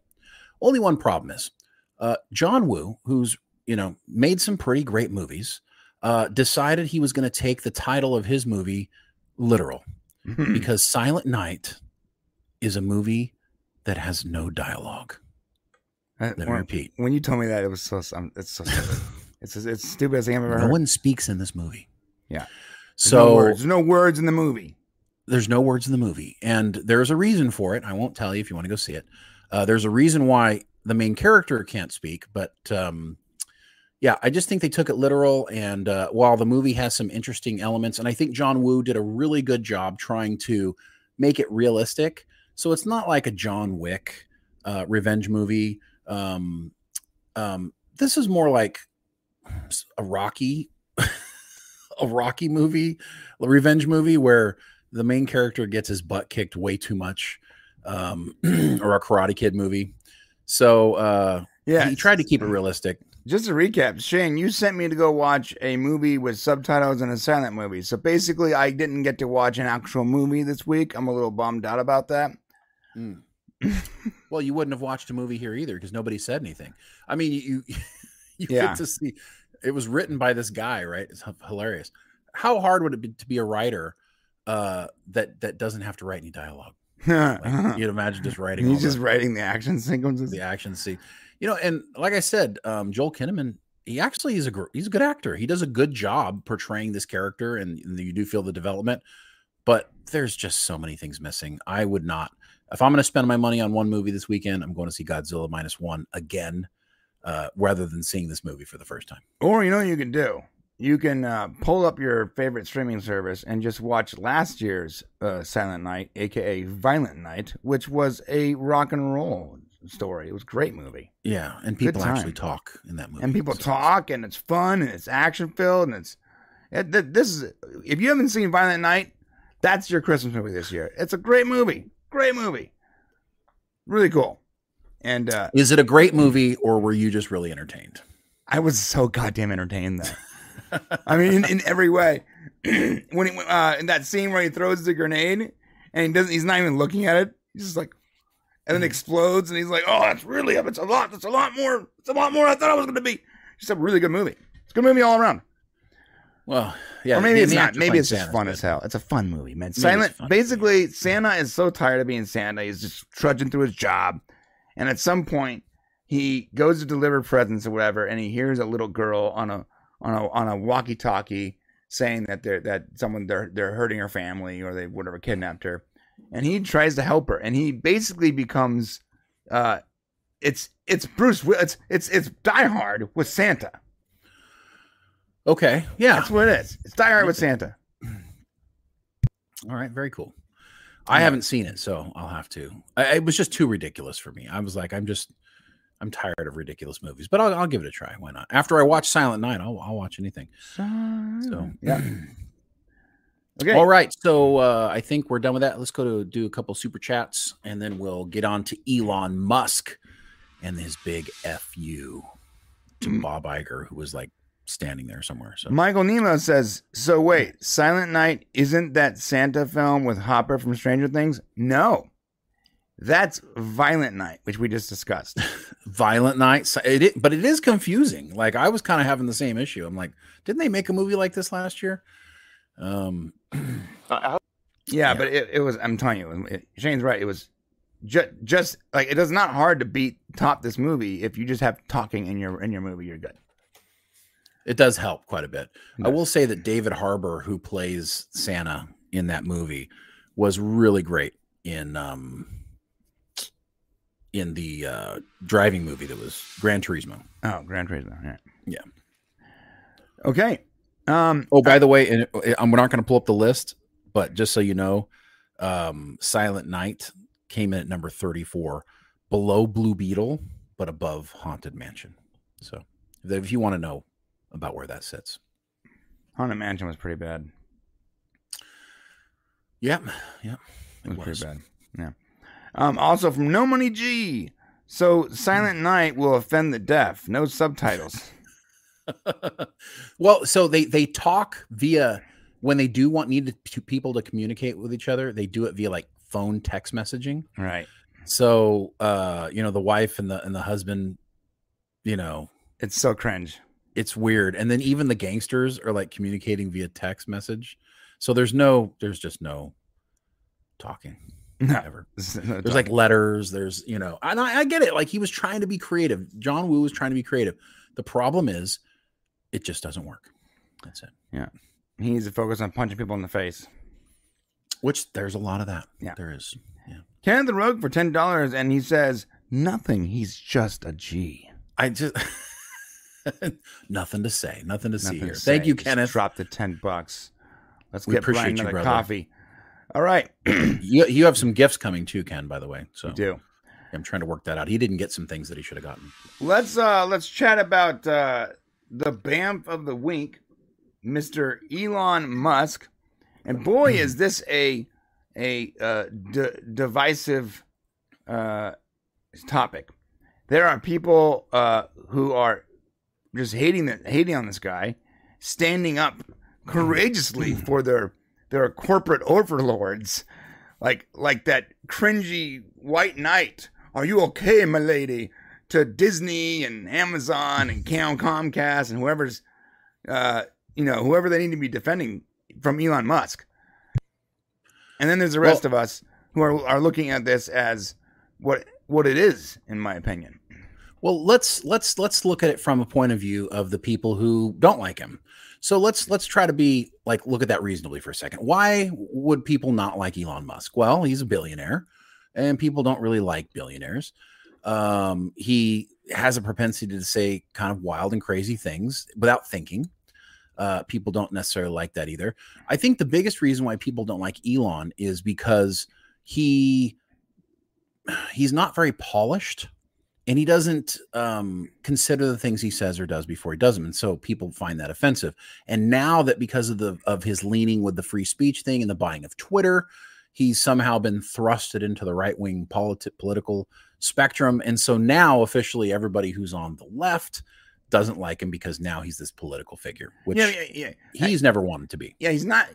Speaker 3: Only one problem is uh, John Woo, who's, you know, made some pretty great movies, uh, decided he was going to take the title of his movie literal mm-hmm. because Silent Night is a movie that has no dialogue.
Speaker 2: Let me repeat. When you told me that, it was so. Um, it's so. it's it's stupid as I ever
Speaker 3: no
Speaker 2: heard.
Speaker 3: No one speaks in this movie.
Speaker 2: Yeah.
Speaker 3: So
Speaker 2: no words. There's no words in the movie
Speaker 3: there's no words in the movie, and there's a reason for it. I won't tell you if you want to go see it. Uh, there's a reason why the main character can't speak, but um, yeah, I just think they took it literal. And uh, while the movie has some interesting elements, and I think John Woo did a really good job trying to make it realistic, so it's not like a John Wick uh, revenge movie. Um, um, this is more like a Rocky, a Rocky movie, a revenge movie where the main character gets his butt kicked way too much, um, or a Karate Kid movie. So uh, yeah, he tried to keep it realistic.
Speaker 2: Just to recap, Shane, you sent me to go watch a movie with subtitles and a silent movie. So basically, I didn't get to watch an actual movie this week. I'm a little bummed out about that.
Speaker 3: Mm. well, you wouldn't have watched a movie here either because nobody said anything. I mean, you you yeah. get to see it was written by this guy, right? It's hilarious. How hard would it be to be a writer uh, that that doesn't have to write any dialogue. like, you'd imagine just writing.
Speaker 2: He's just the, writing the action sequences,
Speaker 3: the action scene. You know, and like I said, um, Joel Kinnaman, he actually is a he's a good actor. He does a good job portraying this character, and, and you do feel the development. But there's just so many things missing. I would not, if I'm going to spend my money on one movie this weekend, I'm going to see Godzilla minus one again, uh, rather than seeing this movie for the first time.
Speaker 2: Or you know what you can do you can uh, pull up your favorite streaming service and just watch last year's uh, Silent Night, aka Violent Night, which was a rock and roll story. It was a great movie.
Speaker 3: Yeah, and people actually talk in that movie.
Speaker 2: And people so. talk, and it's fun, and it's action filled, and it's it, this is if you haven't seen Violent Night, that's your Christmas movie this year. It's a great movie, great movie, really cool. And uh,
Speaker 3: is it a great movie, or were you just really entertained?
Speaker 2: I was so goddamn entertained though. I mean, in, in every way. when he, uh, in that scene where he throws the grenade and he doesn't, he's not even looking at it. He's just like, and then explodes, and he's like, "Oh, that's really up. It's a lot. It's a lot more. It's a lot more. I thought it was going to be." Just a really good movie. It's a good movie all around.
Speaker 3: Well, yeah,
Speaker 2: or maybe it's not. Maybe it's just fun as hell. It's a fun movie, man. Silent. Basically, Santa is so tired of being Santa. He's just trudging through his job, and at some point, he goes to deliver presents or whatever, and he hears a little girl on a on a on a walkie-talkie saying that they're that someone they're they're hurting her family or they whatever kidnapped her, and he tries to help her, and he basically becomes, uh, it's it's Bruce, it's it's it's Die Hard with Santa.
Speaker 3: Okay, yeah,
Speaker 2: that's what it is. It's Die Hard with Santa.
Speaker 3: All right, very cool. I haven't seen it, so I'll have to. I, it was just too ridiculous for me. I was like, I'm just I'm tired of ridiculous movies, but I'll, I'll give it a try. Why not? After I watch Silent Night, I'll, I'll watch anything. So
Speaker 2: yeah.
Speaker 3: okay. All right. So uh, I think we're done with that. Let's go to do a couple super chats, and then we'll get on to Elon Musk and his big fu to mm. Bob Iger, who was like standing there somewhere. So
Speaker 2: Michael Nemo says, "So wait, Silent Night isn't that Santa film with Hopper from Stranger Things? No, that's Violent Night, which we just discussed.
Speaker 3: Violent Night, it, but it is confusing. Like I was kind of having the same issue. I'm like, didn't they make a movie like this last year? Um,
Speaker 2: yeah, yeah, but it, it, was. I'm telling you, it, Shane's right. It was just just like it is not hard to beat top this movie if you just have talking in your in your movie. You're good.
Speaker 3: It does help quite a bit. I will say that David Harbour, who plays Santa in that movie, was really great in um in the uh driving movie that was Gran Turismo.
Speaker 2: Oh, Gran Turismo. Yeah.
Speaker 3: Yeah.
Speaker 2: Okay. Um.
Speaker 3: Oh, by the way, and uh, we're not going to pull up the list, but just so you know, um, Silent Night came in at number 34, below Blue Beetle, but above Haunted Mansion. So, if you want to know about where that sits,
Speaker 2: Haunted Mansion was pretty bad.
Speaker 3: Yep, yep,
Speaker 2: It was, pretty bad. Yeah. Um. Also from No Money G. So Silent Night will offend the deaf. No subtitles.
Speaker 3: well, so they they talk via when they do want need to, people to communicate with each other. They do it via like phone text messaging.
Speaker 2: Right.
Speaker 3: So, uh, you know, the wife and the and the husband, you know,
Speaker 2: It's so cringe.
Speaker 3: It's weird. And then even the gangsters are like communicating via text message. So there's no, there's just no talking
Speaker 2: No.
Speaker 3: ever. There's like letters. There's, you know, and I, I get it. Like he was trying to be creative. John Woo was trying to be creative. The problem is, it just doesn't work. That's it. Yeah.
Speaker 2: He needs to focus on punching people in the face.
Speaker 3: Which there's a lot of that.
Speaker 2: Yeah.
Speaker 3: there is. Yeah.
Speaker 2: Kenneth the Rogue for ten dollars, and he says nothing. He's just a G.
Speaker 3: I just nothing to say. Nothing to see here.
Speaker 2: to say.
Speaker 3: Thank you,
Speaker 2: Just
Speaker 3: Kenneth.
Speaker 2: Drop the ten bucks. Let's
Speaker 3: We
Speaker 2: get Brian another
Speaker 3: brother.
Speaker 2: coffee. All right,
Speaker 3: You you have some gifts coming too, Ken. By the way, so
Speaker 2: we do.
Speaker 3: I'm trying to work that out. He didn't get some things that he should have gotten.
Speaker 2: Let's uh let's chat about uh the Bamf of the week, Mr. Elon Musk. And boy is this a a uh d- divisive uh topic. There are people uh who are just hating the, hating on this guy, standing up courageously for their their corporate overlords. Like like that cringy white knight. Are you okay, my lady? to Disney and Amazon and Cam Comcast and whoever's, uh, you know, whoever they need to be defending from Elon Musk. And then there's the rest of us who are are looking at this as what what it is, in my opinion.
Speaker 3: Well, let's let's let's look at it from a point of view of the people who don't like him. So let's let's try to be like look at that reasonably for a second. Why would people not like Elon Musk? Well, he's a billionaire, and people don't really like billionaires. Um, he has a propensity to say kind of wild and crazy things without thinking. Uh, people don't necessarily like that either. I think the biggest reason why people don't like Elon is because he he's not very polished and he doesn't um, consider the things he says or does before he does them, and so people find that offensive. And now that because of the of his leaning with the free speech thing and the buying of Twitter, he's somehow been thrusted into the right wing politi- political spectrum, and so now officially everybody who's on the left doesn't like him because now he's this political figure, which
Speaker 2: yeah, yeah, yeah.
Speaker 3: he's never wanted to be.
Speaker 2: Yeah, he's not.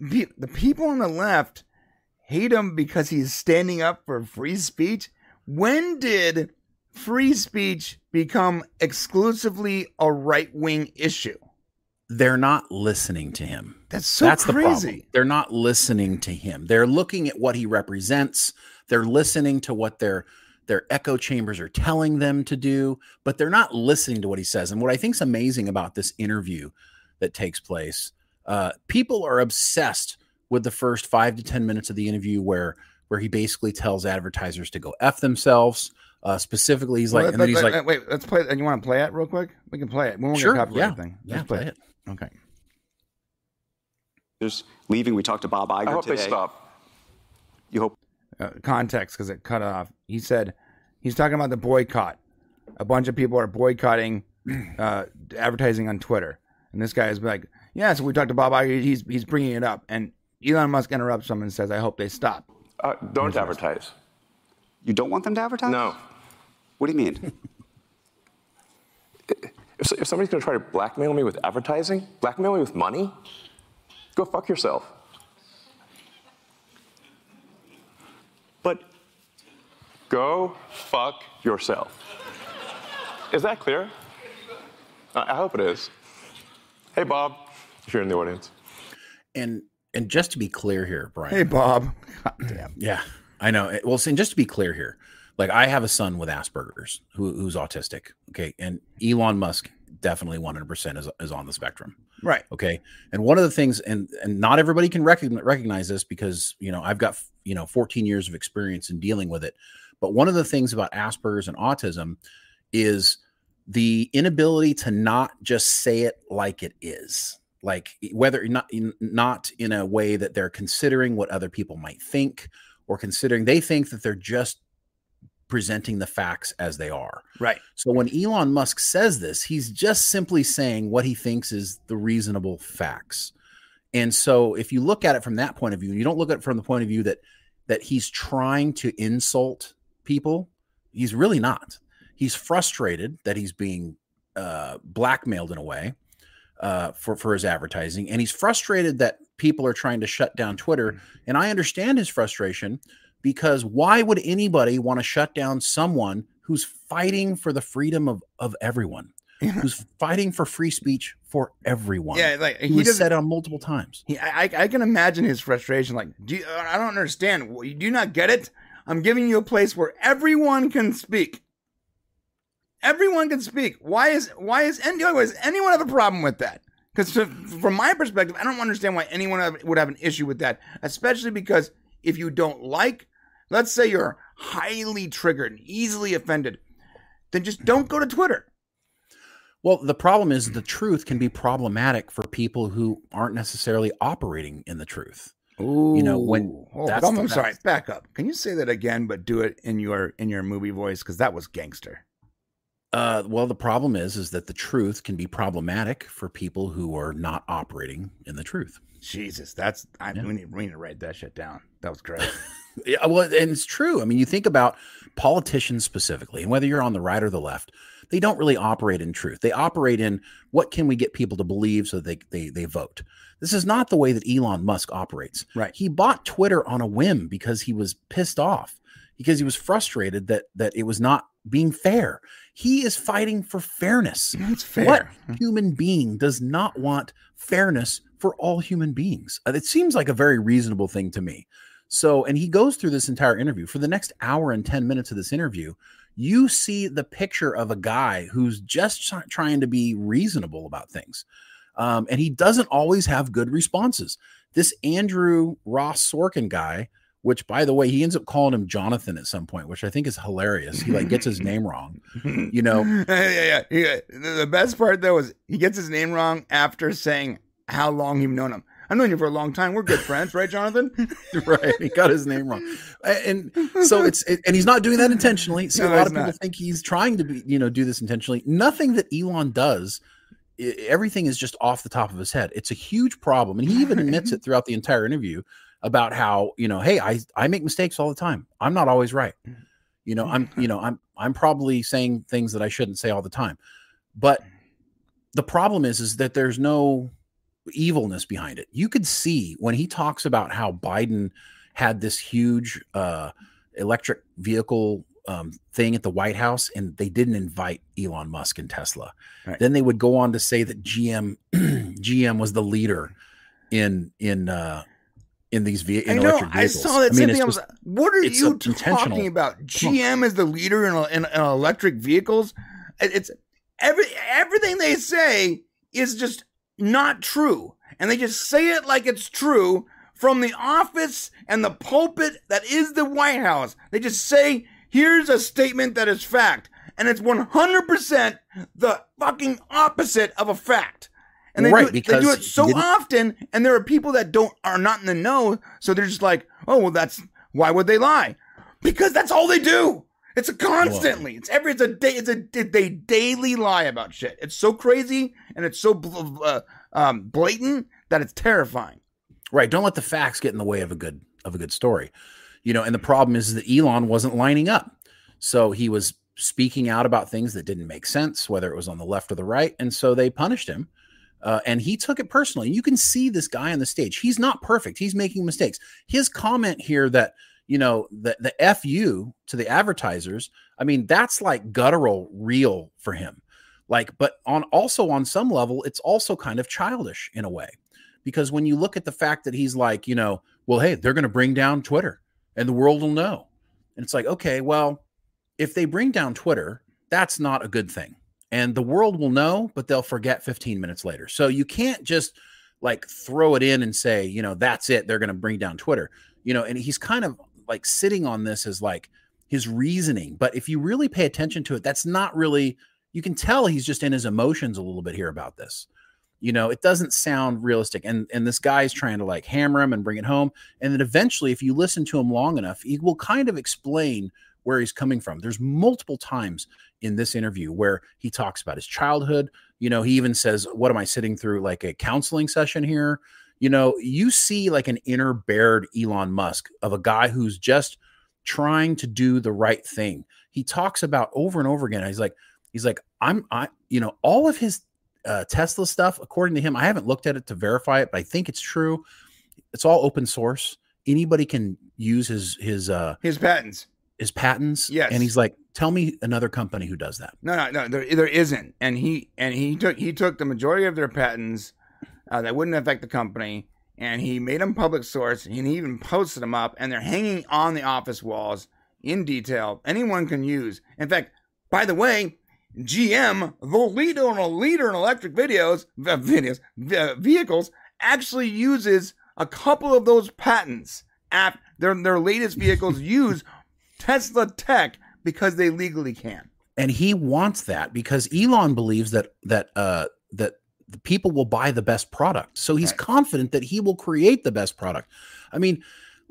Speaker 2: The, the people on the left hate him because he's standing up for free speech. When did free speech become exclusively a right wing issue?
Speaker 3: They're not listening to him.
Speaker 2: That's so
Speaker 3: That's the problem.
Speaker 2: crazy.
Speaker 3: They're not listening to him. They're looking at what he represents. They're listening to what their their echo chambers are telling them to do, but they're not listening to what he says. And what I think is amazing about this interview that takes place, uh, people are obsessed with the first five to ten minutes of the interview, where where he basically tells advertisers to go f themselves. Uh, specifically, he's like,
Speaker 2: Well,
Speaker 3: and then
Speaker 2: let-
Speaker 3: he's
Speaker 2: let-
Speaker 3: like,
Speaker 2: wait, let's play. And you want to play it real quick? We can play it. We won't
Speaker 3: sure,
Speaker 2: get copyright
Speaker 3: yeah,
Speaker 2: thing.
Speaker 3: yeah,
Speaker 2: Let's
Speaker 3: play it.
Speaker 2: Okay.
Speaker 4: Just leaving. We talked to Bob Iger
Speaker 5: I hope
Speaker 4: today.
Speaker 5: they stop.
Speaker 4: You hope
Speaker 2: uh, context because it cut off. He said he's talking about the boycott. A bunch of people are boycotting uh, advertising on Twitter, and this guy is like, "Yeah." So we talked to Bob Iger. He's he's bringing it up, and Elon Musk interrupts him and says, "I hope they stop."
Speaker 5: Uh, don't advertise.
Speaker 4: you don't want them to advertise.
Speaker 5: No.
Speaker 4: What do you mean?
Speaker 5: If, if somebody's going to try to blackmail me with advertising, blackmail me with money, go fuck yourself.
Speaker 4: but
Speaker 5: Go fuck yourself. Is that clear? I I hope it is. Hey, Bob, if you're in the audience.
Speaker 3: and and just to be clear here, Brian.
Speaker 2: Hey, Bob. God damn.
Speaker 3: Yeah, I know. It- Well, and just to be clear here, like I have a son with Asperger's who, who's autistic. Okay, and Elon Musk definitely 100% is, is on the spectrum.
Speaker 2: Right.
Speaker 3: Okay. And one of the things, and and not everybody can recognize recognize this because you know I've got you know 14 years of experience in dealing with it. But one of the things about Asperger's and autism is the inability to not just say it like it is like whether not not in a way that they're considering what other people might think or considering they think that they're just presenting the facts as they are.
Speaker 2: Right.
Speaker 3: So when Elon Musk says this, he's just simply saying what he thinks is the reasonable facts. And so if you look at it from that point of view, you don't look at it from the point of view that that he's trying to insult people. He's really not. He's frustrated that he's being uh, blackmailed in a way uh, for for his advertising, and he's frustrated that people are trying to shut down Twitter. And I understand his frustration because why would anybody want to shut down someone who's fighting for the freedom of, of everyone? Who's fighting for free speech for everyone?
Speaker 2: Yeah like
Speaker 3: he has said on multiple times.
Speaker 2: He, I, I can imagine his frustration like do you, i don't understand. You do you not get it? I'm giving you a place where everyone can speak. Everyone can speak. Why is why is does anyone have a problem with that? Because from my perspective i don't understand why anyone would have an issue with that especially because if you don't like let's say you're highly triggered and easily offended, then just don't go to Twitter.
Speaker 3: Well, the problem is the truth can be problematic for people who aren't necessarily operating in the truth.
Speaker 2: Ooh,
Speaker 3: you know when
Speaker 2: oh, that's I'm, the, I'm sorry. Back up. Can you say that again, but do it in your in your movie voice because that was gangster.
Speaker 3: Uh, well, the problem is is that the truth can be problematic for people who are not operating in the truth.
Speaker 2: Jesus, that's I, yeah. we, need, we need to write that shit down. That was great.
Speaker 3: Yeah, well, and it's true. I mean, you think about politicians specifically, and whether you're on the right or the left, they don't really operate in truth. They operate in what can we get people to believe so they they they vote. This is not the way that Elon Musk operates.
Speaker 2: Right.
Speaker 3: He bought Twitter on a whim because he was pissed off, because he was frustrated that that it was not being fair. He is fighting for fairness.
Speaker 2: That's fair.
Speaker 3: What human being does not want fairness for all human beings? Uh, it seems like a very reasonable thing to me. So, and he goes through this entire interview for the next hour and 10 minutes of this interview. You see the picture of a guy who's just trying to be reasonable about things. Um, and he doesn't always have good responses. This Andrew Ross Sorkin guy, which by the way, he ends up calling him Jonathan at some point, which I think is hilarious. He like gets his name wrong, you know.
Speaker 2: yeah, yeah, yeah. The best part though is he gets his name wrong after saying how long he's known him. I've known you for a long time. We're good friends, right, Jonathan?
Speaker 3: right. He got his name wrong, and so it's it, and he's not doing that intentionally. See, no, a lot of people not. think he's trying to be, you know, do this intentionally. Nothing that Elon does, everything is just off the top of his head. It's a huge problem, and he even admits it throughout the entire interview about how you know, hey, I I make mistakes all the time. I'm not always right. You know, I'm you know, I'm I'm probably saying things that I shouldn't say all the time, but the problem is is that there's no evilness behind it. You could see when he talks about how Biden had this huge uh, electric vehicle um, thing at the White House, and they didn't invite Elon Musk and Tesla. Right. Then they would go on to say that GM GM was the leader in in uh, in these ve- in I know, electric vehicles.
Speaker 2: I saw that I mean, same thing. what are you talking about? GM is the leader in, in, in electric vehicles. It's every everything they say is just not true. And they just say it like it's true from the office and the pulpit that is the White House. They just say, here's a statement that is fact. And it's 100% the fucking opposite of a fact. And they, right, do, it, they do it so often, and there are people that don't are not in the know, so they're just like, oh well, that's why would they lie? Because that's all they do. It's a constantly. It's every. It's a day. It's a. They daily lie about shit. It's so crazy and it's so uh, um, blatant that it's terrifying.
Speaker 3: Right. Don't let the facts get in the way of a good of a good story. You know. And the problem is that Elon wasn't lining up, so he was speaking out about things that didn't make sense, whether it was on the left or the right, and so they punished him. Uh, and he took it personally. You can see this guy on the stage. He's not perfect. He's making mistakes. His comment here that you know the the fu to the advertisers i mean that's like guttural real for him like but on also on some level it's also kind of childish in a way because when you look at the fact that he's like you know well hey they're going to bring down twitter and the world will know and it's like okay well if they bring down twitter that's not a good thing and the world will know, but they'll forget 15 minutes later. So you can't just like throw it in and say, you know, that's it. They're going to bring down Twitter, you know, and he's kind of like sitting on this as like his reasoning. But if you really pay attention to it, that's not really, you can tell he's just in his emotions a little bit here about this. You know, it doesn't sound realistic. And and this guy's trying to like hammer him and bring it home. And then eventually, if you listen to him long enough, he will kind of explain where he's coming from. There's multiple times in this interview where he talks about his childhood. You know, he even says, What am I sitting through? Like a counseling session here? You know, you see like an inner bared Elon Musk of a guy who's just trying to do the right thing. He talks about over and over again. He's like, he's like, I'm, I, you know, all of his uh, Tesla stuff, according to him, I haven't looked at it to verify it, but I think it's true. It's all open source. Anybody can use his his uh
Speaker 2: His patents.
Speaker 3: his patents.
Speaker 2: Yes.
Speaker 3: and he's like, tell me another company who does that.
Speaker 2: No, no, no. There, there isn't. And he and he took he took the majority of their patents uh, that wouldn't affect the company, and he made them public source. And he even posted them up, and they're hanging on the office walls in detail. Anyone can use. In fact, by the way, GM, the leader and a leader in electric videos, videos, vehicles, actually uses a couple of those patents. At their their latest vehicles use Tesla tech because they legally can.
Speaker 3: and he wants that because Elon believes that that uh that people will buy the best product. So he's
Speaker 2: Right.
Speaker 3: confident that he will create the best product. I mean,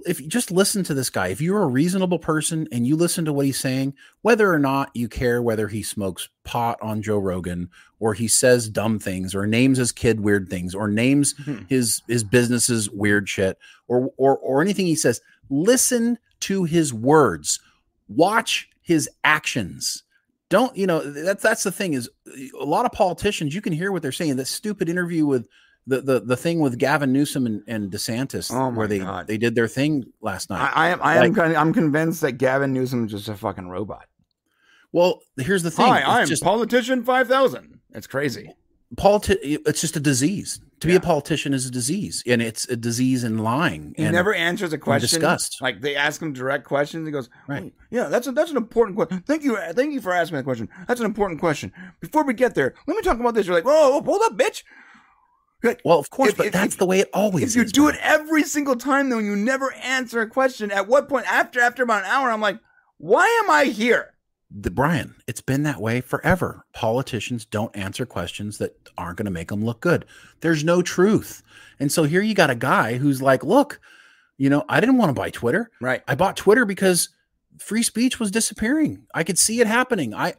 Speaker 3: if you just listen to this guy, if you're a reasonable person and you listen to what he's saying, whether or not you care whether he smokes pot on Joe Rogan or he says dumb things or names his kid weird things or names
Speaker 2: Mhm.
Speaker 3: his his businesses weird shit or or or anything he says, listen to his words. Watch his actions don't you know that's that's the thing is a lot of politicians you can hear what they're saying that stupid interview with the the, the thing with Gavin Newsom and, and DeSantis
Speaker 2: Oh
Speaker 3: where they
Speaker 2: God.
Speaker 3: they did their thing last night.
Speaker 2: I, I am I am
Speaker 3: Like-
Speaker 2: con- I'm convinced that Gavin Newsom is just a fucking robot.
Speaker 3: well, here's the thing.
Speaker 2: Hi,
Speaker 3: it's
Speaker 2: I'm
Speaker 3: just
Speaker 2: politician five thousand. It's crazy.
Speaker 3: politi- it's just a disease. To be a politician is a disease and it's a disease in lying.
Speaker 2: He never answers a question.
Speaker 3: disgust.
Speaker 2: Like they ask him direct questions. He goes,
Speaker 3: Right.
Speaker 2: "Oh, Yeah, that's a, that's an important question. Thank you, thank you for asking that question. That's an important question. Before we get there, let me talk about this. You're like, oh, hold up, bitch. Like,
Speaker 3: well, of course,
Speaker 2: If-
Speaker 3: but
Speaker 2: if-
Speaker 3: that's
Speaker 2: if-
Speaker 3: the way it always
Speaker 2: if you
Speaker 3: is.
Speaker 2: do it every single time, though, and you never answer a question, at what point after after about an hour, I'm like, why am I here?
Speaker 3: The Brian, it's been that way forever. Politicians don't answer questions that aren't going to make them look good. There's no truth. And so here you got a guy who's like, look, you know, I didn't want to buy Twitter.
Speaker 2: Right.
Speaker 3: I bought Twitter because free speech was disappearing. I could see it happening. I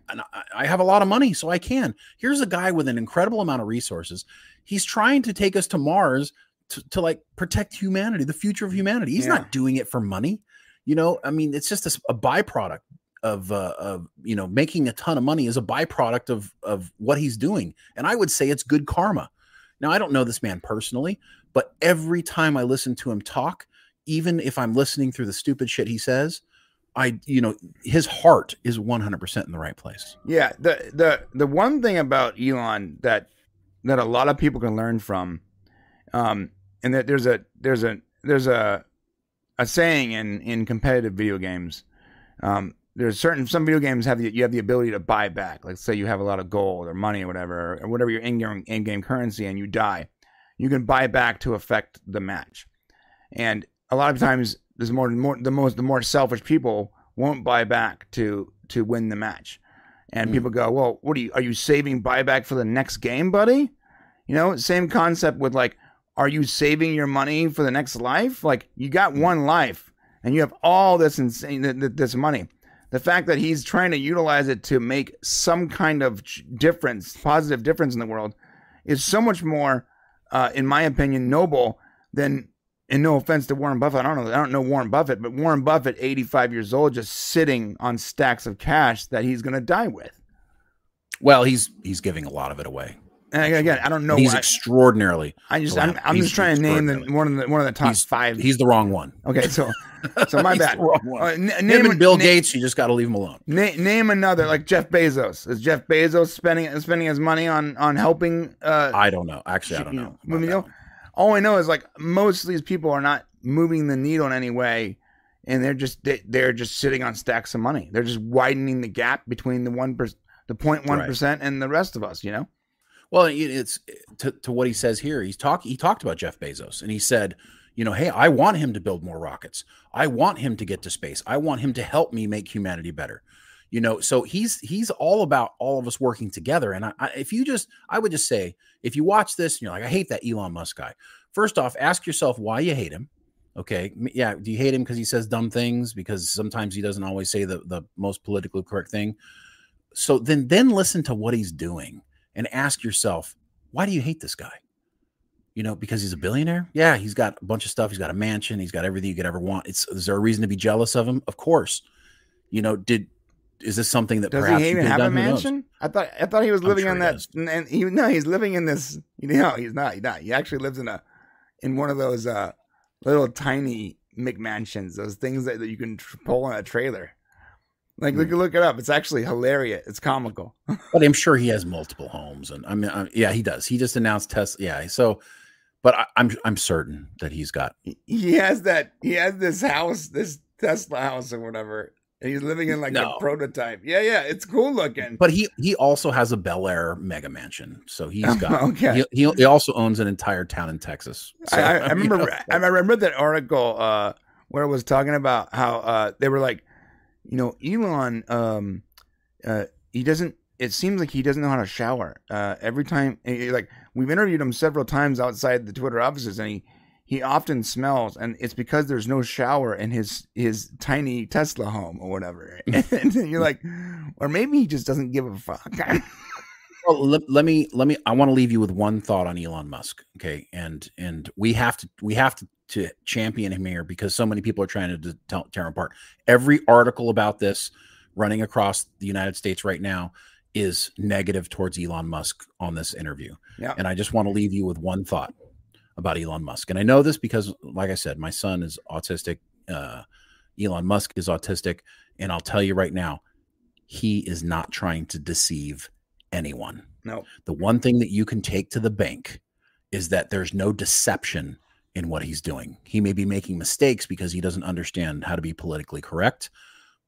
Speaker 3: I- have a lot of money, so I can. Here's a guy with an incredible amount of resources. He's trying to take us to Mars to, to like protect humanity, the future of humanity. He's
Speaker 2: Yeah.
Speaker 3: not doing it for money. You know, I mean, it's just a byproduct of uh, of you know making a ton of money is a byproduct of of what he's doing, and I would say it's good karma. Now, I don't know this man personally, but every time I listen to him talk, even if I'm listening through the stupid shit he says, I, you know, his heart is 100% in the right place.
Speaker 2: Yeah, the the the one thing about Elon that that a lot of people can learn from, um, and that there's a there's a there's a a saying in in competitive video games. Um, there's certain some video games have the, you have the ability to buy back. Like say you have a lot of gold or money or whatever or whatever your in game in game currency and you die, you can buy back to affect the match. And a lot of times, there's more more the most the more selfish people won't buy back to to win the match. And
Speaker 3: Mm.
Speaker 2: people go, well, what are you? Are you saving buyback for the next game, buddy? You know, same concept with like, are you saving your money for the next life? Like, you got one life, and you have all this insane th- th- this money. The fact that he's trying to utilize it to make some kind of difference, positive difference in the world, is so much more, uh, in my opinion, noble than. And no offense to Warren Buffett, I don't know. I don't know Warren Buffett, but Warren Buffett, 85 years old, just sitting on stacks of cash that he's going to die with.
Speaker 3: Well, he's he's giving a lot of it away.
Speaker 2: And again, I don't know.
Speaker 3: he's
Speaker 2: why-
Speaker 3: extraordinarily.
Speaker 2: I just, I'm, I'm just trying to name the, one of the one of the top
Speaker 3: he's,
Speaker 2: five.
Speaker 3: He's the wrong one.
Speaker 2: okay, so, so my bad. Uh, n-
Speaker 3: Him
Speaker 2: name
Speaker 3: and Bill Gates, you just got to leave him alone.
Speaker 2: Na- name another like Jeff Bezos. Is Jeff Bezos spending spending his money on on helping? Uh,
Speaker 3: I don't know. Actually, I don't know.
Speaker 2: moving the-
Speaker 3: one.
Speaker 2: all I know is like most of these people are not moving the needle in any way, and they're just they, they're just sitting on stacks of money. They're just widening the gap between the one the 0.1 percent and the rest of us. You know.
Speaker 3: Well, it's eh, to, to what he says here. He's talk he talked about Jeff Bezos and he said, you know, hey, I want him to build more rockets. I want him to get to space. I want him to help me make humanity better. You know, so he's he's all about all of us working together. And I, I, if you just, I would just say, if you watch this and you're like, I hate that Elon Musk guy. First off, ask yourself why you hate him. Okay, yeah, do you hate him because he says dumb things? Because sometimes he doesn't always say the the most politically correct thing. So then then listen to what he's doing and ask yourself, why do you hate this guy? You know, because he's a billionaire? Yeah, he's got a bunch of stuff. He's got a mansion. He's got everything you could ever want. It's is there a reason to be jealous of him? Of course. You know, did is this something that
Speaker 2: does he even have a mansion? I thought I thought he was living sure on that, and he no, he's living in this. You know, he's not. He's not. He actually lives in a in one of those uh little tiny McMansions, those things that, that you can pull on a trailer. Like, look, hmm. look it up. It's actually hilarious. It's comical.
Speaker 3: but I'm sure he has multiple homes, and I mean, I, yeah, he does. He just announced Tesla. Yeah, so, but I, am I'm, I'm certain that he's got.
Speaker 2: He has that. He has this house, this Tesla house or whatever, and he's living in like no. a prototype. Yeah, yeah, it's cool looking.
Speaker 3: But he he also has a Bel Air mega mansion, so he's got. okay. He, he, also owns an entire town in Texas. So,
Speaker 2: I, I, I remember. You know, I remember that article uh, where it was talking about how uh, they were like you know, Elon, um, uh, he doesn't. It seems like he doesn't know how to shower. Uh, every time, like we've interviewed him several times outside the Twitter offices, and he he often smells, and it's because there's no shower in his his tiny Tesla home or whatever. and you're like, or maybe he just doesn't give a fuck.
Speaker 3: well, let, let, me let me. I want to leave you with one thought on Elon Musk. Okay, and and we have to we have to to champion him here because so many people are trying to tear him apart. Every article about this running across the United States right now is negative towards Elon Musk on this interview. Yeah. And I just want to leave you with one thought about Elon Musk. And I know this because, like I said, my son is autistic. Uh, Elon Musk is autistic. And I'll tell you right now, he is not trying to deceive anyone.
Speaker 2: No.
Speaker 3: The one thing that you can take to the bank is that there's no deception in what he's doing. He may be making mistakes because he doesn't understand how to be politically correct,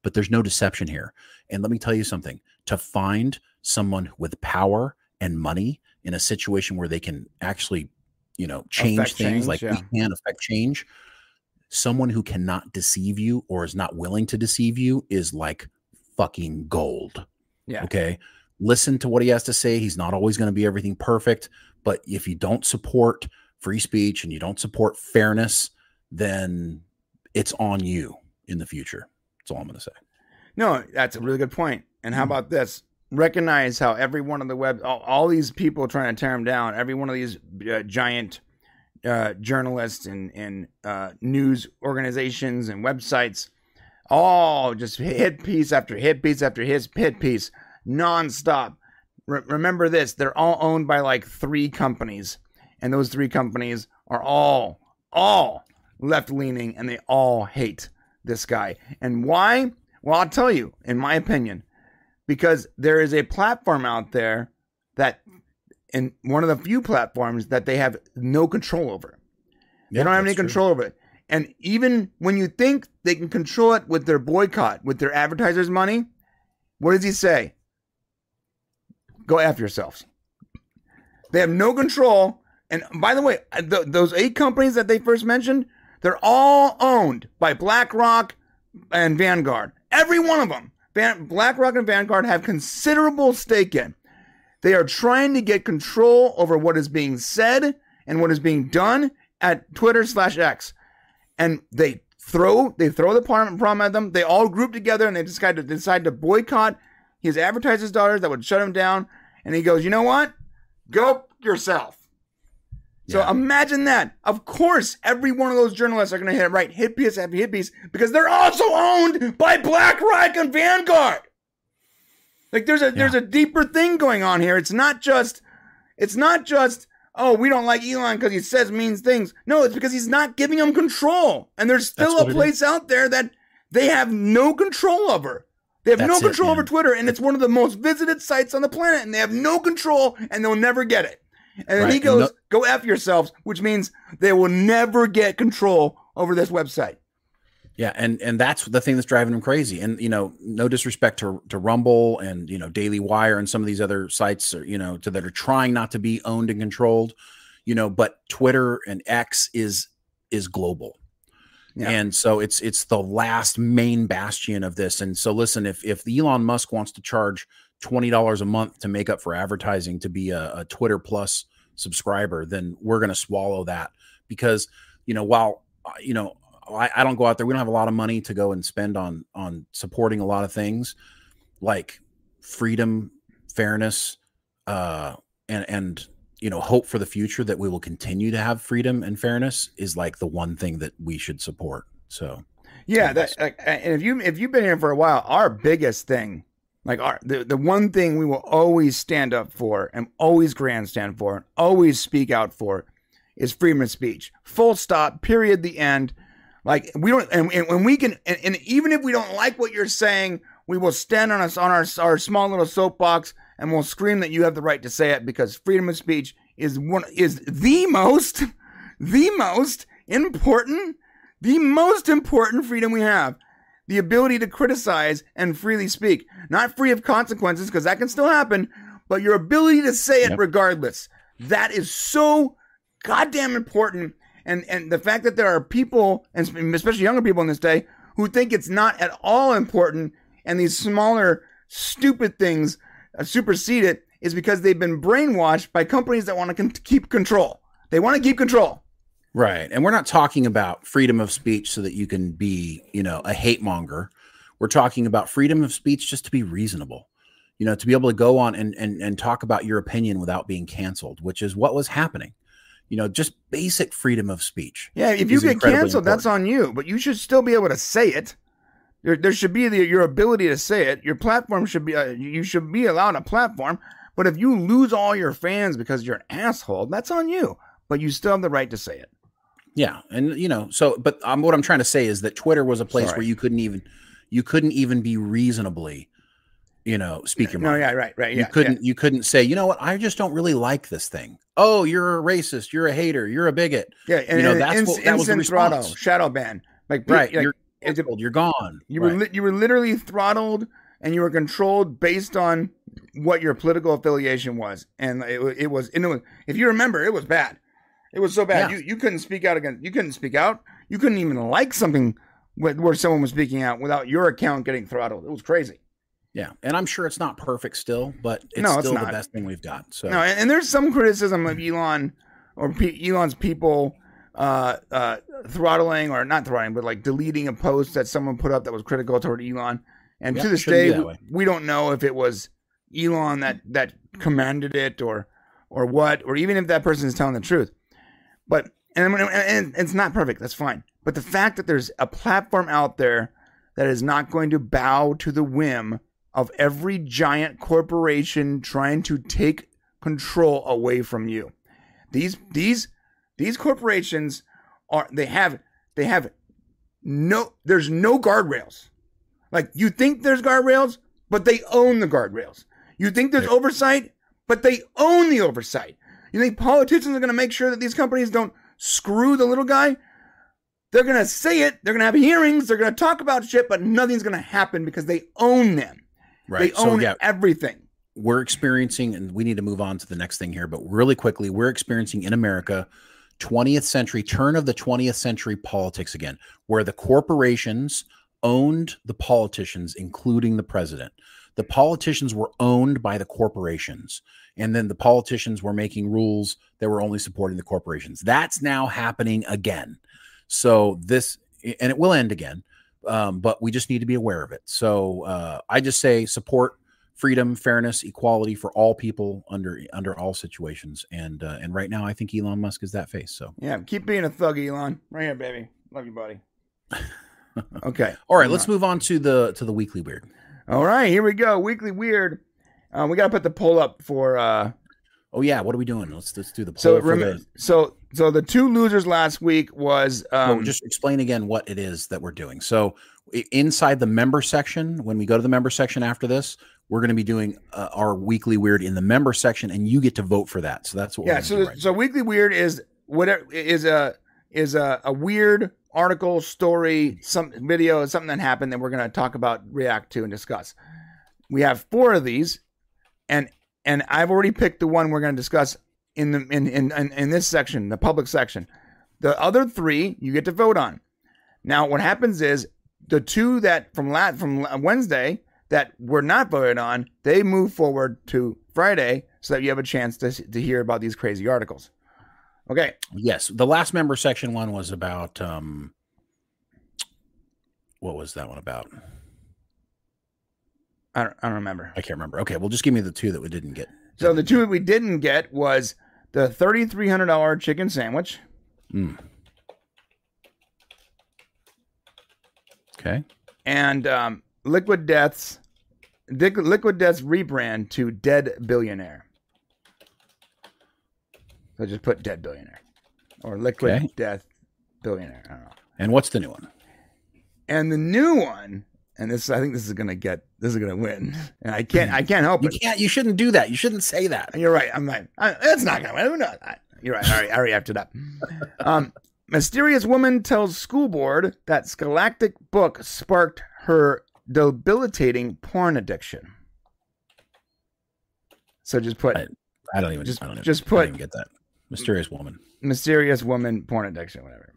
Speaker 3: but there's no deception here. And let me tell you something to find someone with power and money in a situation where they can actually, you know, change affect things change, like yeah. we can affect change, someone who cannot deceive you or is not willing to deceive you is like fucking gold.
Speaker 2: Yeah.
Speaker 3: Okay. Listen to what he has to say. He's not always going to be everything perfect, but if you don't support free speech and you don't support fairness, then it's on you in the future. That's all I'm going to say.
Speaker 2: No, that's a really good point. And how mm-hmm. about this? Recognize how every one of the web, all, all these people trying to tear him down, every one of these uh, giant uh, journalists and, and uh, news organizations and websites, all just hit piece after hit piece after hit, hit piece, nonstop. Re- remember this: they're all owned by like three companies and those three companies are all, all left leaning and they all hate this guy. And why? Well, I'll tell you, in my opinion, because there is a platform out there that, and one of the few platforms that they have no control over. They don't have any true. control over it. And even when you think they can control it with their boycott, with their advertisers' money, what does he say? Go after yourselves. They have no control and by the way, th- those eight companies that they first mentioned, they're all owned by BlackRock and Vanguard. Every one of them. Van- BlackRock and Vanguard have considerable stake in. They are trying to get control over what is being said and what is being done at Twitter slash X. And they throw they throw the problem at them. They all group together and they decide to decide to boycott his advertisers' daughters that would shut him down. And he goes, you know what? Go yourself. So yeah. imagine that. Of course, every one of those journalists are going to hit it right, hit piece after hit piece, because they're also owned by BlackRock and Vanguard. Like there's a yeah. there's a deeper thing going on here. It's not just it's not just oh we don't like Elon because he says mean things. No, it's because he's not giving them control, and there's still a place out there that they have no control over. They have That's no control it, over Twitter, and it's one of the most visited sites on the planet, and they have no control, and they'll never get it. And then right. he goes, no- go F yourselves, which means they will never get control over this website.
Speaker 3: Yeah, and and that's the thing that's driving them crazy. And you know, no disrespect to to Rumble and you know Daily Wire and some of these other sites, are, you know, to, that are trying not to be owned and controlled, you know. But Twitter and X is is global,
Speaker 2: Yeah.
Speaker 3: and so it's it's the last main bastion of this. And so listen, if if Elon Musk wants to charge twenty dollars a month to make up for advertising to be a, a Twitter Plus subscriber, then we're going to swallow that because you know while uh, you know I, I don't go out there. We don't have a lot of money to go and spend on on supporting a lot of things like freedom, fairness, uh, and and you know hope for the future that we will continue to have freedom and fairness is like the one thing that we should support. So
Speaker 2: Yeah, that and if you if you've been here for a while, our biggest thing, like our the, the one thing we will always stand up for and always grandstand for and always speak out for is freedom of speech. Full stop, period, the end. Like we don't and, and when we can and, and even if we don't like what you're saying, we will stand on us on our our small little soapbox and we'll scream that you have the right to say it because freedom of speech is one is the most the most important the most important freedom we have the ability to criticize and freely speak. Not free of consequences because that can still happen but your ability to say it
Speaker 3: Yep.
Speaker 2: regardless. That is so goddamn important. And and the fact that there are people and especially younger people in this day who think it's not at all important and these smaller stupid things uh, supersede it is because they've been brainwashed by companies that want to con- keep control. They want to keep control
Speaker 3: Right. And we're not talking about freedom of speech so that you can be, you know, a hate monger. We're talking about freedom of speech just to be reasonable. You know, to be able to go on and and, and talk about your opinion without being canceled, which is what was happening. You know, just basic freedom of speech.
Speaker 2: Yeah, if you get canceled, that's on you. But you should still be able to say it. There, there should be the, your ability to say it. Your platform should be. Uh, you should be allowed a platform. But if you lose all your fans because you're an asshole, that's on you. But you still have the right to say it.
Speaker 3: Yeah, and you know, so but um, what I'm trying to say is that Twitter was a place
Speaker 2: Sorry.
Speaker 3: where you couldn't even you couldn't even be reasonably, you know, speak your
Speaker 2: No,
Speaker 3: mind.
Speaker 2: yeah, right, right.
Speaker 3: you couldn't you couldn't say, you know what, I just don't really like this thing. Oh, you're a racist, you're a hater, you're a bigot.
Speaker 2: Yeah, and,
Speaker 3: you know,
Speaker 2: and
Speaker 3: that's
Speaker 2: ins-
Speaker 3: what- that was the
Speaker 2: instant throttle,
Speaker 3: response.
Speaker 2: shadow ban. Like
Speaker 3: Right,
Speaker 2: like,
Speaker 3: you're canceled, you're gone.
Speaker 2: You were
Speaker 3: Right.
Speaker 2: li- you were literally throttled and you were controlled based on what your political affiliation was, and it, it was. And it was if you remember, it was bad. It was so bad.
Speaker 3: Yeah.
Speaker 2: You you couldn't speak out against. You couldn't speak out. You couldn't even like something where, where someone was speaking out without your account getting throttled. It was crazy.
Speaker 3: yeah, and I'm sure it's not perfect still, but it's
Speaker 2: No, it's
Speaker 3: still the best thing we've got. So
Speaker 2: No, and, and there's some criticism of Elon or P- Elon's people uh, uh, throttling or not throttling, but like deleting a post that someone put up that was critical toward Elon. And
Speaker 3: Yeah,
Speaker 2: to this day, we, we don't know if it was Elon that that commanded it or or what, or even if that person is telling the truth. But and, and, and it's not perfect. That's fine. But the fact that there's a platform out there that is not going to bow to the whim of every giant corporation trying to take control away from you. These these these corporations are they have they have no there's no guardrails. Like you think there's guardrails, but they own the guardrails. You think there's oversight, but they own the oversight. You think politicians are going to make sure that these companies don't screw the little guy? They're going to say it, they're going to have hearings, they're going to talk about shit, but nothing's going to happen because they own them.
Speaker 3: right.
Speaker 2: They
Speaker 3: so
Speaker 2: own
Speaker 3: yeah,
Speaker 2: everything.
Speaker 3: we're experiencing, and we need to move on to the next thing here, but really quickly, we're experiencing in America 20th century, turn of the 20th century politics again, where the corporations owned the politicians, including the president. The politicians were owned by the corporations, and then the politicians were making rules that were only supporting the corporations. That's now happening again. So, this, and it will end again, um, but we just need to be aware of it. So, uh, I just say support freedom, fairness, equality for all people under under all situations. And uh, and right now, I think Elon Musk is that face. So,
Speaker 2: Yeah, keep being a thug, Elon. Right here, baby. Love you, buddy. Okay.
Speaker 3: all right, let's move on to the to the weekly weird.
Speaker 2: All right, here we go. Weekly weird. Uh, we got to put the poll up for. Uh,
Speaker 3: Oh yeah, what are we doing? Let's let's do the poll.
Speaker 2: so
Speaker 3: for
Speaker 2: rem-
Speaker 3: the,
Speaker 2: so so the two losers last week was um,
Speaker 3: well, just explain again what it is that we're doing. So inside the member section, when we go to the member section after this, we're going to be doing uh, our weekly weird in the member section, and you get to vote for that. So that's what.
Speaker 2: yeah.
Speaker 3: we're
Speaker 2: So
Speaker 3: right
Speaker 2: so weekly weird is whatever is a is a, a weird article, story, some video, something that happened that we're going to talk about, react to, and discuss. We have four of these, and and I've already picked the one we're going to discuss in the in, in in in this section, the public section. The other three you get to vote on. Now, what happens is the two that from lat from Wednesday that were not voted on, they move forward to Friday so that you have a chance to to hear about these crazy articles. Okay.
Speaker 3: Yes, the last member section one was about um what was that one about?
Speaker 2: I don't, I don't remember.
Speaker 3: I can't remember. Okay, well just give me the two that we didn't get.
Speaker 2: So the two that we didn't get was the thirty-three hundred dollar chicken sandwich
Speaker 3: Mm. Okay.
Speaker 2: and um, Liquid Death's Liquid Death's rebrand to Dead Billionaire. So just put Dead Billionaire or Liquid
Speaker 3: Okay.
Speaker 2: Death Billionaire. I don't know.
Speaker 3: And what's the new one?
Speaker 2: And the new one, and this I think this is gonna get this is gonna win, and I can't I can't help
Speaker 3: You
Speaker 2: it.
Speaker 3: can't you shouldn't do that. You shouldn't say that.
Speaker 2: You're right. I'm like, I, it's not gonna win. Who knows? I- You're right. All right. I already after that. Um, mysterious woman tells school board that Scholastic book sparked her debilitating porn addiction. So just put
Speaker 3: I- I don't even
Speaker 2: Just-
Speaker 3: I don't even,
Speaker 2: just
Speaker 3: I don't even get that. Mysterious woman.
Speaker 2: mysterious woman porn addiction, whatever.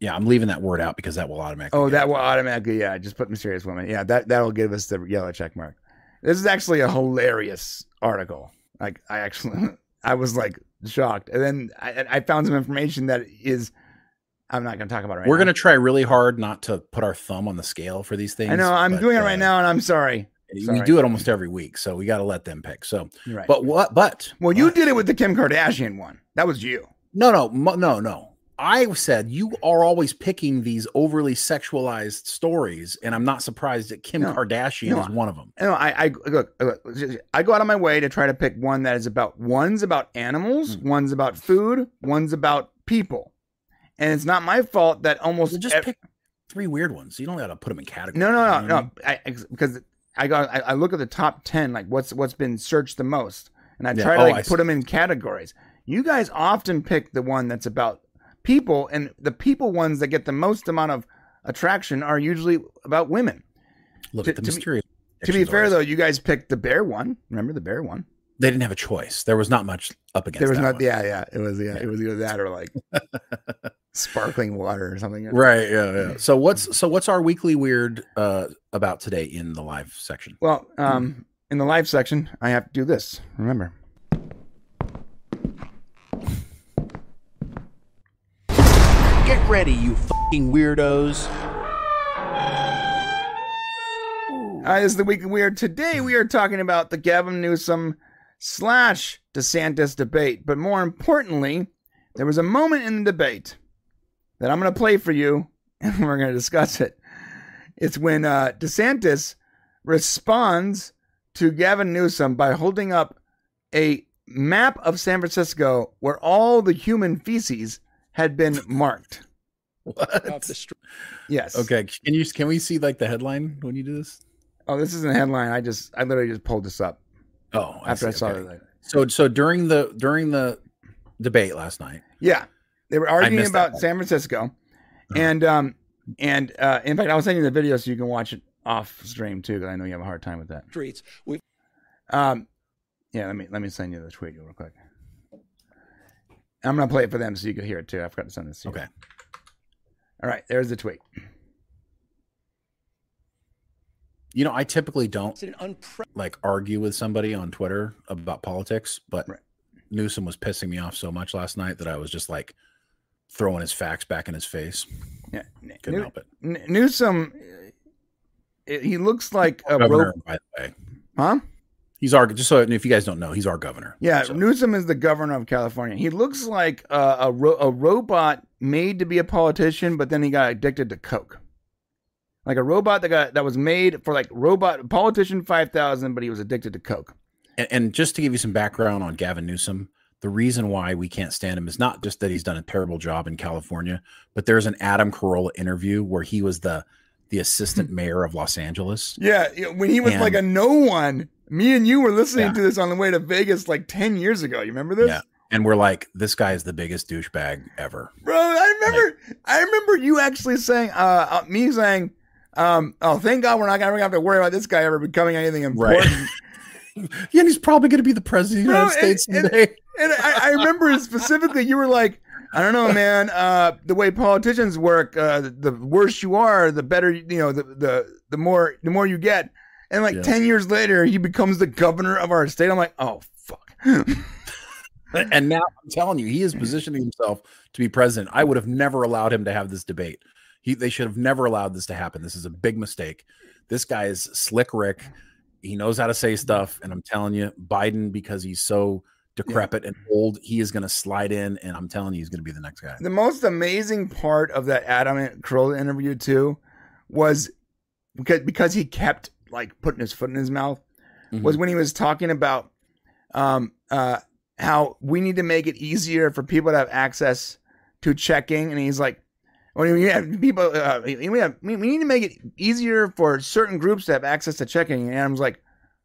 Speaker 3: Yeah, I'm leaving that word out because that will automatically.
Speaker 2: Oh, that will automatically, yeah. Just put mysterious woman. Yeah, that that'll give us the yellow check mark. This is actually a hilarious article. Like I actually, I was like shocked, and then I, I found some information that is. I'm not going to talk about it right
Speaker 3: We're gonna try really hard not to put our thumb on the scale for these things.
Speaker 2: I know I'm
Speaker 3: but,
Speaker 2: doing it
Speaker 3: uh,
Speaker 2: right now, and I'm sorry.
Speaker 3: We do it almost every week, so we got to let them pick. So,
Speaker 2: right.
Speaker 3: but what? But
Speaker 2: well, you
Speaker 3: but-
Speaker 2: did it with the Kim Kardashian one. That was you.
Speaker 3: No, no, mo- no, no. I said you are always picking these overly sexualized stories, and I'm not surprised that Kim
Speaker 2: No,
Speaker 3: Kardashian
Speaker 2: no,
Speaker 3: is one of them.
Speaker 2: No, I, I look, look. I go out of my way to try to pick one that is about. One's about animals.
Speaker 3: Hmm.
Speaker 2: One's about food. One's about people. And it's not my fault that almost
Speaker 3: just
Speaker 2: ev-
Speaker 3: pick three weird ones. You don't got to put them in categories.
Speaker 2: No, no,
Speaker 3: you
Speaker 2: no,
Speaker 3: know
Speaker 2: no.
Speaker 3: I
Speaker 2: because I got I, I look at the top ten, like what's what's been searched the most, and I
Speaker 3: Yeah,
Speaker 2: try to
Speaker 3: oh,
Speaker 2: like
Speaker 3: I
Speaker 2: put
Speaker 3: see.
Speaker 2: them in categories. You guys often pick the one that's about people, and the people ones that get the most amount of attraction are usually about women.
Speaker 3: Look
Speaker 2: to-
Speaker 3: at the
Speaker 2: to be- To be fair, though, you guys picked the bear one. Remember the bear one?
Speaker 3: they didn't have a choice. There was not much up against.
Speaker 2: There was
Speaker 3: that
Speaker 2: not.
Speaker 3: one.
Speaker 2: Yeah, yeah. It was. Yeah, it was either that or like sparkling water or something.
Speaker 3: Right. Yeah. Yeah. So what's so what's our weekly weird uh about today in the live section?
Speaker 2: Well, um, in the live section, I have to do this. Remember.
Speaker 6: Ready, you fucking weirdos.
Speaker 2: Uh, this is the week of weird. Today we are talking about the Gavin Newsom slash DeSantis debate, but more importantly, there was a moment in the debate that I'm going to play for you, and we're going to discuss it. It's when uh, DeSantis responds to Gavin Newsom by holding up a map of San Francisco where all the human feces had been marked.
Speaker 3: What?
Speaker 2: Yes.
Speaker 3: Okay. Can you can we see like the headline when you do this?
Speaker 2: Oh, this isn't a headline. I just, I literally just pulled this up
Speaker 3: Oh,
Speaker 2: after I, saw
Speaker 3: okay.
Speaker 2: it.
Speaker 3: So so during the during the debate last night.
Speaker 2: Yeah, they were arguing
Speaker 3: missed that
Speaker 2: about. San Francisco,
Speaker 3: Uh-huh.
Speaker 2: and um, and uh, in fact, I was sending you the video so you can watch it off stream too, because I know you have a hard time with that.
Speaker 6: Streets. We
Speaker 2: Um, yeah, let me let me send you the tweet real quick. I'm gonna play it for them so you can hear it too. I forgot to send this to you.
Speaker 3: Okay.
Speaker 2: All right, there's the tweet.
Speaker 3: You know, I typically don't
Speaker 6: an unpre-
Speaker 3: like argue with somebody on Twitter about politics, but
Speaker 2: Right.
Speaker 3: Newsom was pissing me off so much last night that I was just like throwing his facts back in his face.
Speaker 2: Yeah,
Speaker 3: Couldn't
Speaker 2: New-
Speaker 3: help it.
Speaker 2: N- Newsom, uh, he looks like a
Speaker 3: governor,
Speaker 2: rope,
Speaker 3: by the way.
Speaker 2: huh?
Speaker 3: He's our just so if you guys don't know, he's our governor.
Speaker 2: Yeah,
Speaker 3: So-
Speaker 2: Newsom is the governor of California. He looks like a, a, ro- a robot made to be a politician, but then he got addicted to coke. Like a robot that got that was made for like robot politician five thousand, but he was addicted to coke.
Speaker 3: And, and just to give you some background on Gavin Newsom, the reason why we can't stand him is not just that he's done a terrible job in California, but there's an Adam Carolla interview where he was the the assistant mayor of Los Angeles.
Speaker 2: Yeah, when he was
Speaker 3: And-
Speaker 2: like a no one. Me and you were listening
Speaker 3: Yeah.
Speaker 2: to this on the way to Vegas like ten years ago. You remember this?
Speaker 3: Yeah. and we're like, this guy is the biggest douchebag ever.
Speaker 2: bro. I remember, I remember you actually saying, uh, uh, me saying, um, oh, thank God we're not gonna have to worry about this guy ever becoming anything
Speaker 3: Right.
Speaker 2: important.
Speaker 3: Yeah, and he's probably going to be the president of the United States
Speaker 2: and- and- And I, I remember specifically, you were like, I don't know, man. Uh, the way politicians work, uh, the, the worse you are, the better. You know, the the the more the more you get. And like
Speaker 3: Yeah.
Speaker 2: ten years later, he becomes the governor of our state. I'm like, oh fuck.
Speaker 3: and now I'm telling you, he is positioning himself to be president. I would have never allowed him to have this debate. He, they should have never allowed this to happen. This is a big mistake. This guy is slick Rick. He knows how to say stuff. And I'm telling you, Biden, because he's so decrepit and old, he is going to slide in. And I'm telling you, he's going to be the next guy.
Speaker 2: the most amazing part of that Adam Carolla interview too was because because he kept like putting his foot in his mouth
Speaker 3: Mhm.
Speaker 2: was when he was talking about um uh how we need to make it easier for people to have access to checking and he's like when we have people uh, we, have, we need to make it easier for certain groups to have access to checking and Adam's like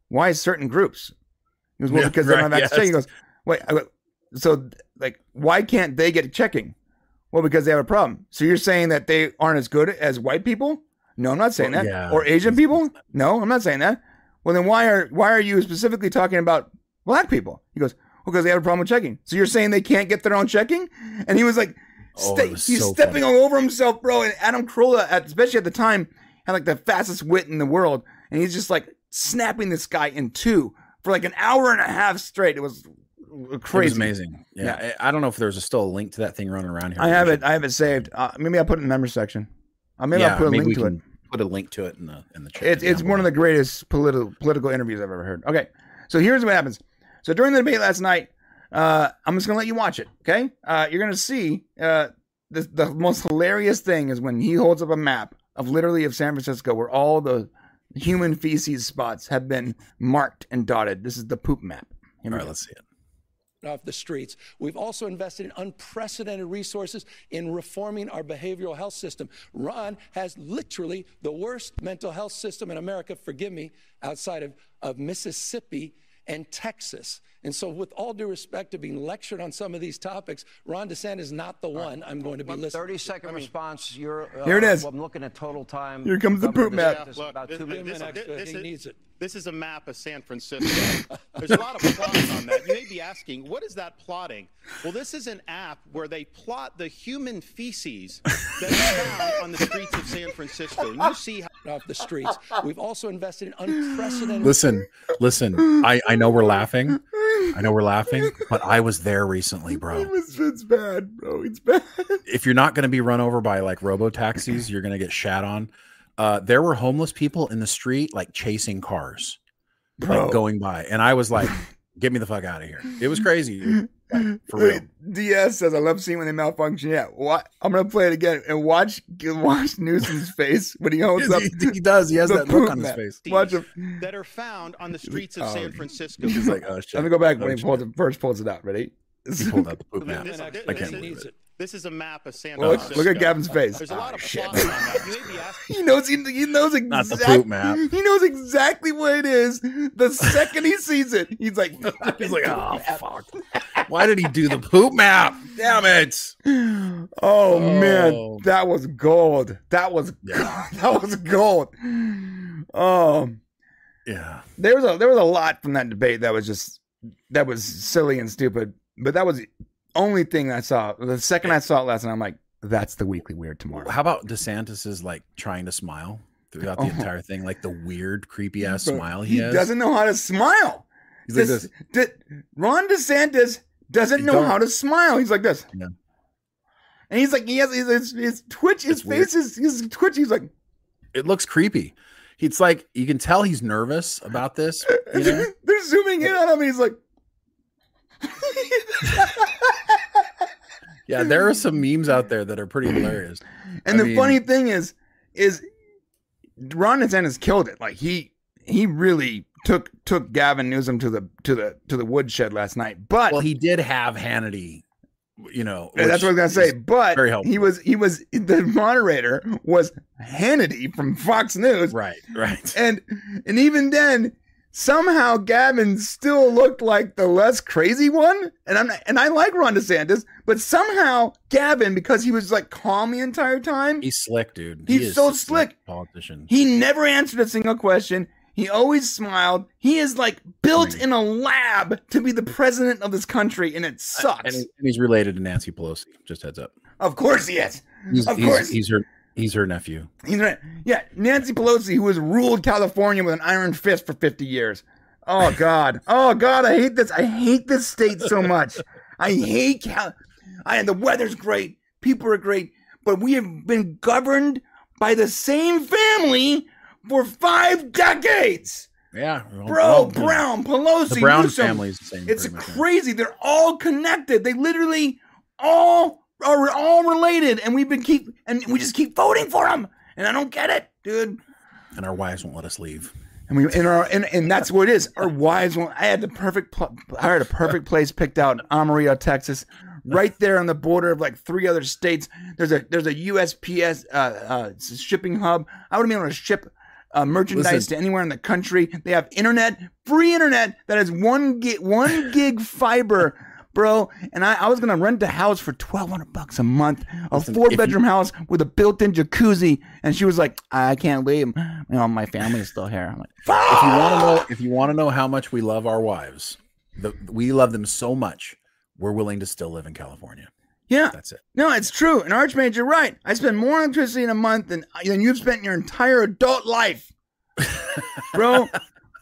Speaker 2: why certain groups he goes well
Speaker 3: Yeah,
Speaker 2: because they don't
Speaker 3: right,
Speaker 2: have access to checking. He goes wait I go, so like why can't they get checking? Well because they have a problem. So you're saying that they aren't as good as white people? No i'm not saying
Speaker 3: Well,
Speaker 2: that.
Speaker 3: yeah.
Speaker 2: or asian people? no i'm not saying that. Well then why are why are you specifically talking about black people? He goes well because they have a problem with checking. So you're saying they can't get their own checking? And he was like
Speaker 3: Oh, was
Speaker 2: he's
Speaker 3: so
Speaker 2: stepping
Speaker 3: funny.
Speaker 2: all over himself bro and adam carolla at, especially at the time had like the fastest wit in the world and he's just like snapping this guy in two for like an hour and a half straight it was crazy
Speaker 3: It was amazing. Yeah. I I don't know if there's a, still a link to that thing running around here.
Speaker 2: I have it. I have it saved. Uh, maybe I'll put it in the member section. Uh, maybe
Speaker 3: yeah,
Speaker 2: I'll put a link to it.
Speaker 3: put a link to it in the in the chat.
Speaker 2: It's it's one of the greatest political political interviews I've ever heard. Okay, so here's what happens. So during the debate last night, uh, I'm just gonna let you watch it. Okay, uh, you're gonna see uh, the the most hilarious thing is when he holds up a map of literally of San Francisco where all the human feces spots have been marked and dotted. This is the poop map. Here we
Speaker 3: All right,
Speaker 2: go.
Speaker 3: let's see it.
Speaker 7: off the streets. We've also invested in unprecedented resources in reforming our behavioral health system. Ron has literally the worst mental health system in America, forgive me, outside of, of Mississippi and Texas. And so, with all due respect to being lectured on some of these topics, Ron DeSantis is not the one I'm going to be listening
Speaker 8: 30 second response. You're, uh,
Speaker 2: Here it is.
Speaker 8: I'm looking at total time.
Speaker 2: Here comes the
Speaker 8: Governor
Speaker 2: poop map.
Speaker 8: DeSantis,
Speaker 9: Look,
Speaker 8: about
Speaker 9: this,
Speaker 8: two
Speaker 9: this-
Speaker 8: minutes.
Speaker 9: This- this
Speaker 7: He
Speaker 9: is-
Speaker 7: needs it.
Speaker 9: This is a map of San Francisco. There's a lot of plots on that. You may be asking, what is that plotting? Well, this is an app where they plot the human feces that is found on the streets of San Francisco. And you see how
Speaker 7: off the streets. We've also invested in unprecedented
Speaker 3: Listen, listen. I I know we're laughing. I know we're laughing, but I was there recently, bro.
Speaker 2: It's, it's bad, bro. It's bad.
Speaker 3: If you're not going to be run over by like robo taxis, you're going to get shat on. Uh, there were homeless people in the street, like chasing cars,
Speaker 2: Bro.
Speaker 3: like going by, and I was like, "Get me the fuck out of here!" It was crazy, dude. Like, for real.
Speaker 2: DS says, "I love seeing when they malfunction." Yeah, what? I'm gonna play it again and watch watch Newsom's face when he holds up.
Speaker 3: he, he does. He has that look
Speaker 2: poop
Speaker 3: on his face.
Speaker 2: Watch him.
Speaker 9: that are found on the streets of
Speaker 3: Oh,
Speaker 9: San Francisco.
Speaker 3: He's like, "Oh shit."
Speaker 2: Let me go back
Speaker 3: Oh,
Speaker 2: when he pulls it, first pulls it out. Ready?
Speaker 3: He pulled out the poop
Speaker 9: This-
Speaker 3: map.
Speaker 7: I
Speaker 3: can't believe
Speaker 9: is-
Speaker 3: it.
Speaker 9: This is a map of San Francisco.
Speaker 2: look at Gavin's face.
Speaker 9: There's a lot
Speaker 2: Ah,
Speaker 9: of
Speaker 2: shit.
Speaker 9: on that. You may be asking.
Speaker 2: He knows. He, he knows
Speaker 3: Not the
Speaker 2: exactly.
Speaker 3: poop map.
Speaker 2: He knows exactly what it is. The second he sees it, he's like,
Speaker 3: He's like, "Oh fuck! Why did he do the poop map? Damn it!"
Speaker 2: "Oh man,
Speaker 3: Oh.
Speaker 2: that was gold. That was
Speaker 3: Yeah.
Speaker 2: that was gold." Oh.
Speaker 3: Yeah.
Speaker 2: there was a there was a lot from that debate that was just that was silly and stupid. But that was the only thing I saw. The second eh. I saw it last night, I'm like, that's the weekly weird tomorrow.
Speaker 3: How about DeSantis is like trying to smile throughout the
Speaker 2: Oh.
Speaker 3: entire thing, like the weird, creepy ass smile he,
Speaker 2: he
Speaker 3: has.
Speaker 2: doesn't know how to smile.
Speaker 3: He's like
Speaker 2: This-
Speaker 3: this.
Speaker 2: di- Ron DeSantis doesn't
Speaker 3: He
Speaker 2: know
Speaker 3: don't.
Speaker 2: how to smile. He's like this.
Speaker 3: Yeah.
Speaker 2: And he's like, he has his, his, his twitch, his
Speaker 3: It's weird.
Speaker 2: face is his twitch. He's like,
Speaker 3: It looks creepy. It's like you can tell he's nervous about this. You know?
Speaker 2: they're zooming in on him. He's like,
Speaker 3: Yeah, there are some memes out there that are pretty hilarious.
Speaker 2: And
Speaker 3: I
Speaker 2: the
Speaker 3: mean-
Speaker 2: funny thing is, is Ron DeSantis killed it. Like he he really took took Gavin Newsom to the to the to the woodshed last night. But
Speaker 3: Well, he did have Hannity, you know.
Speaker 2: That's what I was gonna say. But
Speaker 3: very helpful.
Speaker 2: he was he was the moderator was Hannity from Fox News,
Speaker 3: Right, right.
Speaker 2: and and even then somehow Gavin still looked like the less crazy one. And I'm and I like Ron DeSantis, but somehow Gavin, because he was like calm the entire time,
Speaker 3: He's slick, dude. He
Speaker 2: He's
Speaker 3: is
Speaker 2: so
Speaker 3: a
Speaker 2: slick.
Speaker 3: politician.
Speaker 2: he never answered a single question. He always smiled. He is like built in a lab to be the president of this country, and it sucks.
Speaker 3: and, and he's related to Nancy Pelosi. Just heads up.
Speaker 2: of course he is.
Speaker 3: He's,
Speaker 2: of
Speaker 3: he's-
Speaker 2: course.
Speaker 3: he's her. He's her nephew.
Speaker 2: He's right. Yeah, Nancy Pelosi, who has ruled California with an iron fist for 50 years. Oh God. Oh God, I hate this. I hate this state so much. I hate Cal. I the weather's great. People are great, but we have been governed by the same family for five decades.
Speaker 3: Yeah,
Speaker 2: Bro, Brown, Pelosi,
Speaker 3: The Brown
Speaker 2: Newsom.
Speaker 3: family is the same.
Speaker 2: It's
Speaker 3: pretty much,
Speaker 2: crazy. They're all connected. They literally all are all related, and we've been keep and we just keep voting for them. And I don't get it, dude.
Speaker 3: And our wives won't let us leave.
Speaker 2: And we and our and, and that's what it is. Our wives won't. I had the perfect. I had a perfect place picked out in Amarillo, Texas, right there on the border of like three other states. There's a there's a USPS uh, uh, shipping hub. I would have been able to ship. Uh, merchandise
Speaker 3: Listen.
Speaker 2: to anywhere in the country. They have internet, free internet that has one gig, one gig fiber, bro. And I, I was gonna rent a house for twelve hundred bucks a month, a
Speaker 3: Listen,
Speaker 2: four
Speaker 3: if you-
Speaker 2: bedroom house with a built-in jacuzzi. And she was like, "I can't leave. You know, my family's still here." I'm like,
Speaker 3: If you want to know, if you want to know how much we love our wives, the, we love them so much, we're willing to still live in California.
Speaker 2: Yeah.
Speaker 3: That's it.
Speaker 2: No, it's true. And Archmage, you're right. I spend more electricity in a month than, than you've spent in your entire adult life. Bro,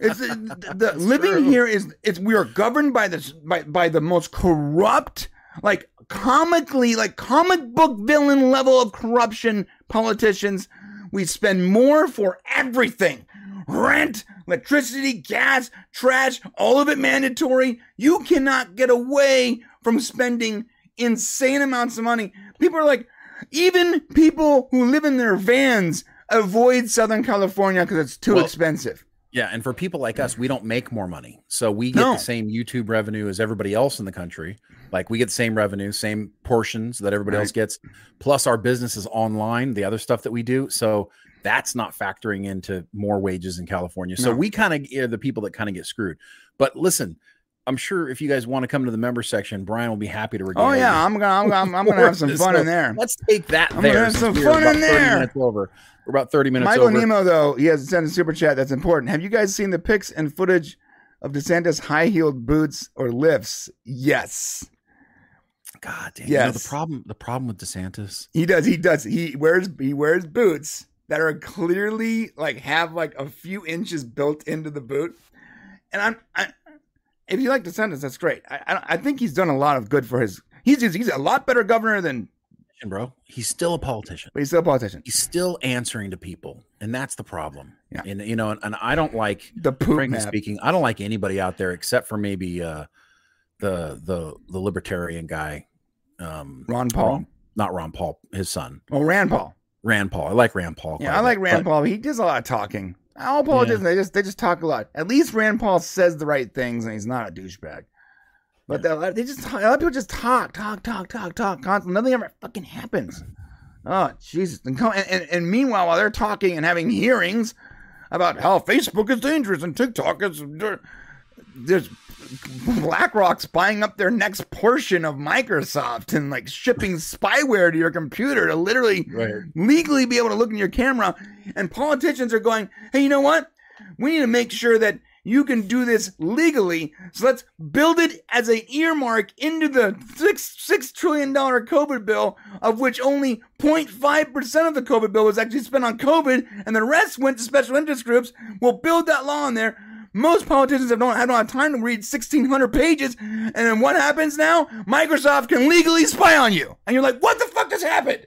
Speaker 2: it's the, the living here is it's we are governed by this by by the most corrupt, like comically, like comic book villain level of corruption politicians. We spend more for everything. Rent, electricity, gas, trash, all of it mandatory. You cannot get away from spending insane amounts of money. People are like, even people who live in their vans avoid Southern California because it's too
Speaker 3: Well,
Speaker 2: expensive.
Speaker 3: Yeah, and for people like us, we don't make more money, so we get
Speaker 2: No.
Speaker 3: the same YouTube revenue as everybody else in the country. Like we get the same revenue, same portions that everybody else gets. Plus, our business is online. The other stuff that we do, so that's not factoring into more wages in California. So
Speaker 2: No.
Speaker 3: we kind of are the people that kind of get screwed. But listen, I'm sure if you guys want to come to the member section, Brian will be happy to. regale
Speaker 2: Oh yeah. I'm gonna I'm gonna, I'm gonna have some fun in there.
Speaker 3: Let's take that
Speaker 2: I'm
Speaker 3: there.
Speaker 2: gonna have some fun in
Speaker 3: 30
Speaker 2: there.
Speaker 3: Minutes over. We're about 30 minutes
Speaker 2: Michael
Speaker 3: over.
Speaker 2: Nemo though he has sent a super chat that's important. Have you guys seen the pics and footage of DeSantis high heeled boots or lifts? Yes,
Speaker 3: God damn. You know, the
Speaker 2: Yes.
Speaker 3: problem the problem with DeSantis
Speaker 2: he does. He does. He wears he wears boots that are clearly like have like a few inches built into the boot. And I'm I, if you like DeSantis, that's great. I, I I think he's done a lot of good for his. He's he's a lot better governor than,
Speaker 3: bro. He's still a politician.
Speaker 2: but he's still a politician.
Speaker 3: He's still answering to people, and that's the problem.
Speaker 2: Yeah.
Speaker 3: And you know, and, and I don't like
Speaker 2: The poop
Speaker 3: frankly
Speaker 2: map.
Speaker 3: speaking, I don't like anybody out there except for maybe uh the the the libertarian guy, um
Speaker 2: Ron Paul?
Speaker 3: Ron- not Ron Paul, his son.
Speaker 2: Oh, Rand Paul.
Speaker 3: Rand Paul. I like Rand Paul.
Speaker 2: Yeah, I like Rand
Speaker 3: but-
Speaker 2: Paul. He does a lot of talking. All politicians, they just they just talk a lot. At least Rand Paul says the right things, and he's not a douchebag. But they, they just talk, a lot of people just talk, talk, talk, talk, talk, constantly. Nothing ever fucking happens. Oh Jesus! And, come, and, and, and meanwhile, while they're talking and having hearings about how Facebook is dangerous and TikTok is, there's BlackRock's buying up their next portion of Microsoft and like shipping spyware to your computer to literally
Speaker 3: Right.
Speaker 2: legally be able to look in your camera. And politicians are going, hey, you know what? We need to make sure that you can do this legally. So let's build it as an earmark into the six six trillion dollar COVID bill, of which only 0.5 percent of the COVID bill was actually spent on COVID, and the rest went to special interest groups. We'll build that law in there. Most politicians have don't, have don't have time to read 1,600 pages, and then what happens now? Microsoft can legally spy on you, and you're like, "What the fuck just happened?"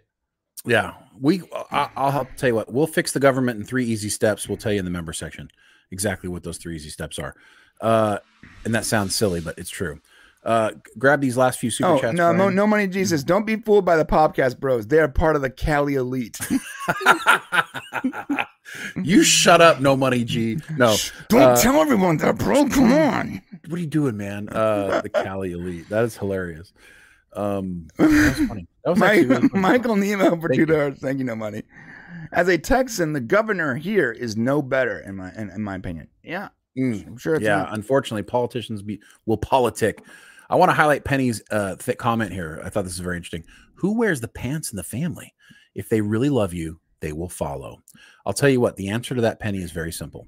Speaker 3: Yeah, we. I, I'll help tell you what. We'll fix the government in three easy steps. We'll tell you in the member section exactly what those three easy steps are. Uh, and that sounds silly, but it's true. Uh, grab these last few super
Speaker 2: Oh
Speaker 3: chats.
Speaker 2: no, no, no money, Jesus! Don't be fooled by the podcast bros. They are part of the Cali elite.
Speaker 3: You shut up, no money, G. No,
Speaker 2: Don't
Speaker 3: uh,
Speaker 2: tell everyone that, bro. Come on.
Speaker 3: What are you doing, man? Uh, the Cali Elite. That is hilarious. Um, that was funny. That was actually really funny.
Speaker 2: Michael Nemo for
Speaker 3: Thank
Speaker 2: two dollars. Thank you, no money. As a Texan, the governor here is no better in my in, in my opinion. Yeah,
Speaker 3: Mm,
Speaker 2: I'm sure it's
Speaker 3: yeah,
Speaker 2: not.
Speaker 3: unfortunately, politicians be, will politic. I want to highlight Penny's uh, thick comment here. I thought this is very interesting. Who wears the pants in the family? If they really love you, they will follow. I'll tell you what. The answer to that, Penny, is very simple.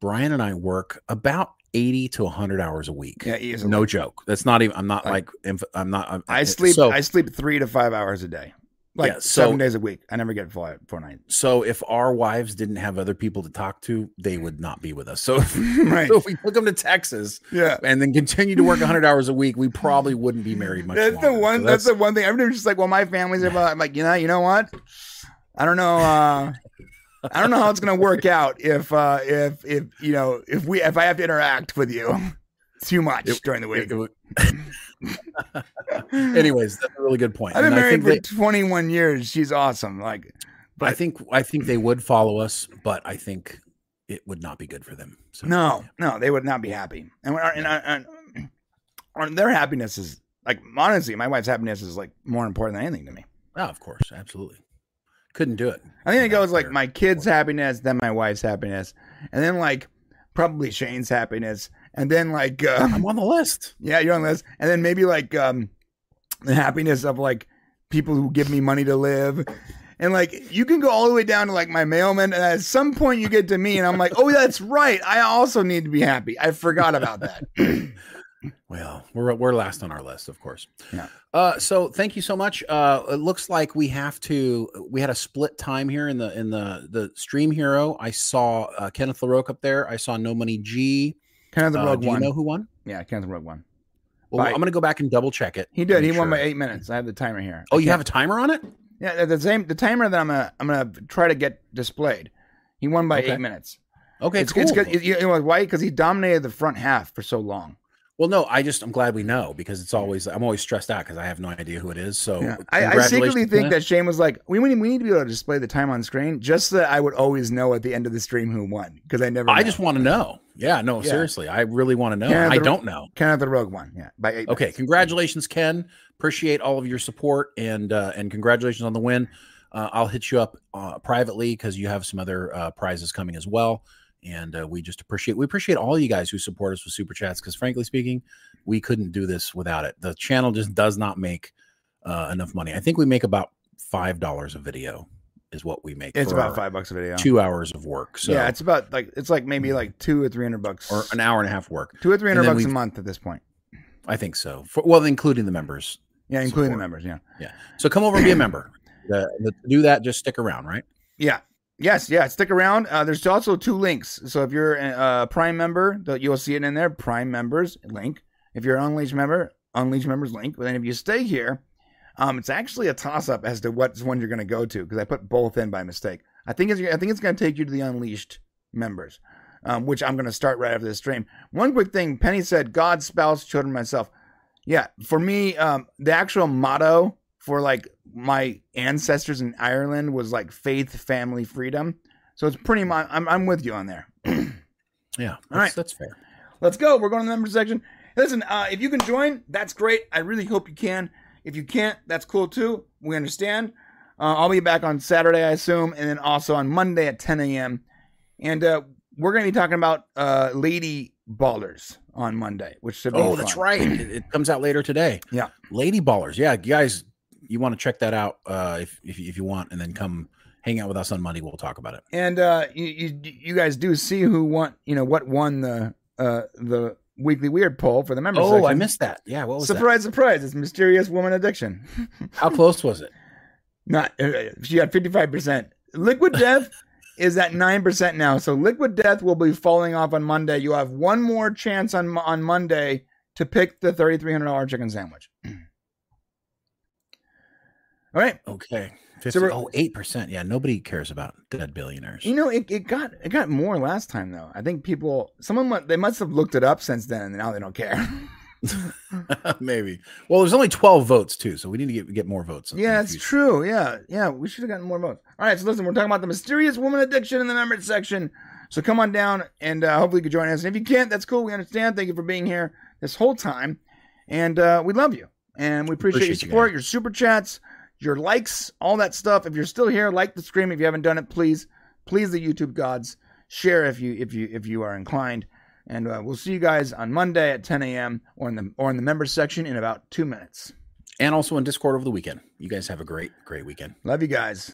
Speaker 3: Brian and I work about eighty to hundred hours a week.
Speaker 2: Yeah, easily.
Speaker 3: no joke. That's not even. I'm not
Speaker 2: Like-
Speaker 3: like. I'm not. I'm,
Speaker 2: I sleep.
Speaker 3: So,
Speaker 2: I sleep three to five hours a day, like
Speaker 3: Yeah, so-
Speaker 2: seven days a week. I never get four, four nights.
Speaker 3: so if our wives didn't have other people to talk to, they would not be with us. So if,
Speaker 2: Right.
Speaker 3: so if we took them to Texas,
Speaker 2: Yeah.
Speaker 3: and then continue to work 100 hours a week, we probably wouldn't be married much
Speaker 2: That's the one.
Speaker 3: So
Speaker 2: that's, the one thing. Everybody's just like, well, my family's about. I'm like, you know, you know what? I don't know. Uh, I don't know how it's gonna work out if, uh, if, if you know, if we, if I have to interact with you too much during the week.
Speaker 3: it Anyways, that's a really good point.
Speaker 2: I've been
Speaker 3: And I
Speaker 2: married
Speaker 3: think
Speaker 2: for
Speaker 3: they-
Speaker 2: 21 years. She's awesome. Like, but
Speaker 3: I think I think they would follow us, but I think it would not be good for them. So
Speaker 2: no, no, they would not be happy. And, when- and, and, and, and their happiness is like, honestly, my wife's happiness is like more important than anything to me.
Speaker 3: Oh, of course, absolutely. Couldn't do it.
Speaker 2: I think it goes like my kids' happiness, then my wife's happiness, and then like probably Shane's happiness, and then like uh,
Speaker 3: I'm on the list.
Speaker 2: yeah, you're on the list, and then maybe like um the happiness of like people who give me money to live. And like you can go all the way down to like my mailman, and at some point you get to me, and I'm like, oh, that's right. I also need to be happy. I forgot about that.
Speaker 3: Well, we're we're last on our list, of course.
Speaker 2: Yeah.
Speaker 3: Uh, so thank you so much. Uh, it looks like we have to. We had a split time here in the in the the stream hero. I saw uh, Kenneth the Rogue up there. I saw No Money G.
Speaker 2: Kenneth the
Speaker 3: Uh, do you know who won?
Speaker 2: yeah, Kenneth the Rogue won.
Speaker 3: Well, I'm going to go back and double check it.
Speaker 2: He did. He won by eight minutes. I have the timer here.
Speaker 3: Oh,
Speaker 2: I
Speaker 3: you
Speaker 2: can't-
Speaker 3: have a timer on it?
Speaker 2: Yeah, the same the timer that I'm gonna I'm gonna try to get displayed. He won by
Speaker 3: Okay.
Speaker 2: eight minutes.
Speaker 3: Okay,
Speaker 2: it's,
Speaker 3: cool.
Speaker 2: it's good. You know why? Because he dominated the front half for so long.
Speaker 3: Well, no, I just I'm glad we know because it's always I'm always stressed out because I have no idea who it is. So
Speaker 2: Yeah. I, I secretly think that Shane was like, we need, we need to be able to display the time on screen just so that I would always know at the end of the stream who won because I never.
Speaker 3: I
Speaker 2: know.
Speaker 3: just want to know. Yeah, no,
Speaker 2: Yeah.
Speaker 3: seriously, I really want to know. I
Speaker 2: the-
Speaker 3: don't know.
Speaker 2: Kenneth the Rogue won. Yeah, by eight.
Speaker 3: Okay,
Speaker 2: minutes.
Speaker 3: congratulations, Ken. Appreciate all of your support and uh, and congratulations on the win. Uh, I'll hit you up uh, privately because you have some other uh, prizes coming as well. And uh, we just appreciate we appreciate all you guys who support us with super chats because frankly speaking, we couldn't do this without it. The channel just does not make uh, enough money. I think we make about five dollars a video is what we make.
Speaker 2: It's about five bucks a video.
Speaker 3: two hours of work. So
Speaker 2: yeah, it's about like it's like maybe like two or three hundred bucks
Speaker 3: or an hour and a half work.
Speaker 2: two or three hundred bucks a month at this point.
Speaker 3: I think so. For, well, including the members.
Speaker 2: Yeah, including the members. Yeah.
Speaker 3: Yeah. So come over and be a member. The, the, to do that, just stick around, right?
Speaker 2: Yeah. Yes, yeah. Stick around. Uh, there's also two links. So if you're a Prime member, you'll see it in there. Prime members link. If you're an Unleashed member, Unleashed members link. But then if you stay here, um, it's actually a toss up as to what one you're going to go to because I put both in by mistake. I think it's I think it's going to take you to the Unleashed members, um, which I'm going to start right after this stream. One quick thing: Penny said, "God, spouse, children, myself." Yeah, for me, um, the actual motto for like my ancestors in Ireland was like faith, family, freedom. So it's pretty much I'm I'm with you on there.
Speaker 3: Yeah. That's,
Speaker 2: right.
Speaker 3: That's fair.
Speaker 2: Let's go. We're going to the member section. Listen, uh, if you can join, that's great. I really hope you can. If you can't, that's cool too. We understand. Uh, I'll be back on Saturday, I assume, and then also on Monday at 10 a.m. And uh, we're going to be talking about uh, Lady Ballers on Monday, which should be
Speaker 3: Oh, that's right. It, it comes out later today.
Speaker 2: Yeah.
Speaker 3: Lady Ballers. Yeah, you guys, you want to check that out uh, if, if if you want, and then come hang out with us on Monday. We'll talk about it.
Speaker 2: And uh, you, you you guys do see who won, you know, what won the uh, the weekly weird poll for the members.
Speaker 3: Oh, I missed that. Yeah. What was
Speaker 2: surprise, surprise! It's mysterious woman addiction.
Speaker 3: How close was it?
Speaker 2: Not uh, she got fifty five percent. Liquid Death is at nine percent now. So Liquid Death will be falling off on Monday. You have one more chance on on Monday to pick the thirty three hundred dollar chicken sandwich. All right.
Speaker 3: Okay. 50,
Speaker 2: So we're-
Speaker 3: oh, 8%. Yeah. Nobody cares about dead billionaires.
Speaker 2: You know, it, it got it got more last time though. I think people someone they must have looked it up since then and now they don't care.
Speaker 3: Maybe. Well, there's only 12 votes, too. So we need to get, get more votes.
Speaker 2: Yeah,
Speaker 3: the
Speaker 2: it's true. Yeah, yeah, we should have gotten more votes. All right, so listen, we're talking about the mysterious woman addiction in the members section. So come on down and uh, hopefully you can join us. And if you can't, that's cool. We understand. Thank you for being here this whole time, and uh, we love you and we appreciate,
Speaker 3: Appreciate
Speaker 2: your support,
Speaker 3: guys.
Speaker 2: your super chats, your likes, all that stuff. If you're still here, like the stream. If you haven't done it, please, please, the YouTube gods, share if you if you if you are inclined. And uh, we'll see you guys on Monday at 10 a.m. or in the or in the members section in about two minutes.
Speaker 3: And also in Discord over the weekend. You guys have a great, great weekend.
Speaker 2: Love you guys.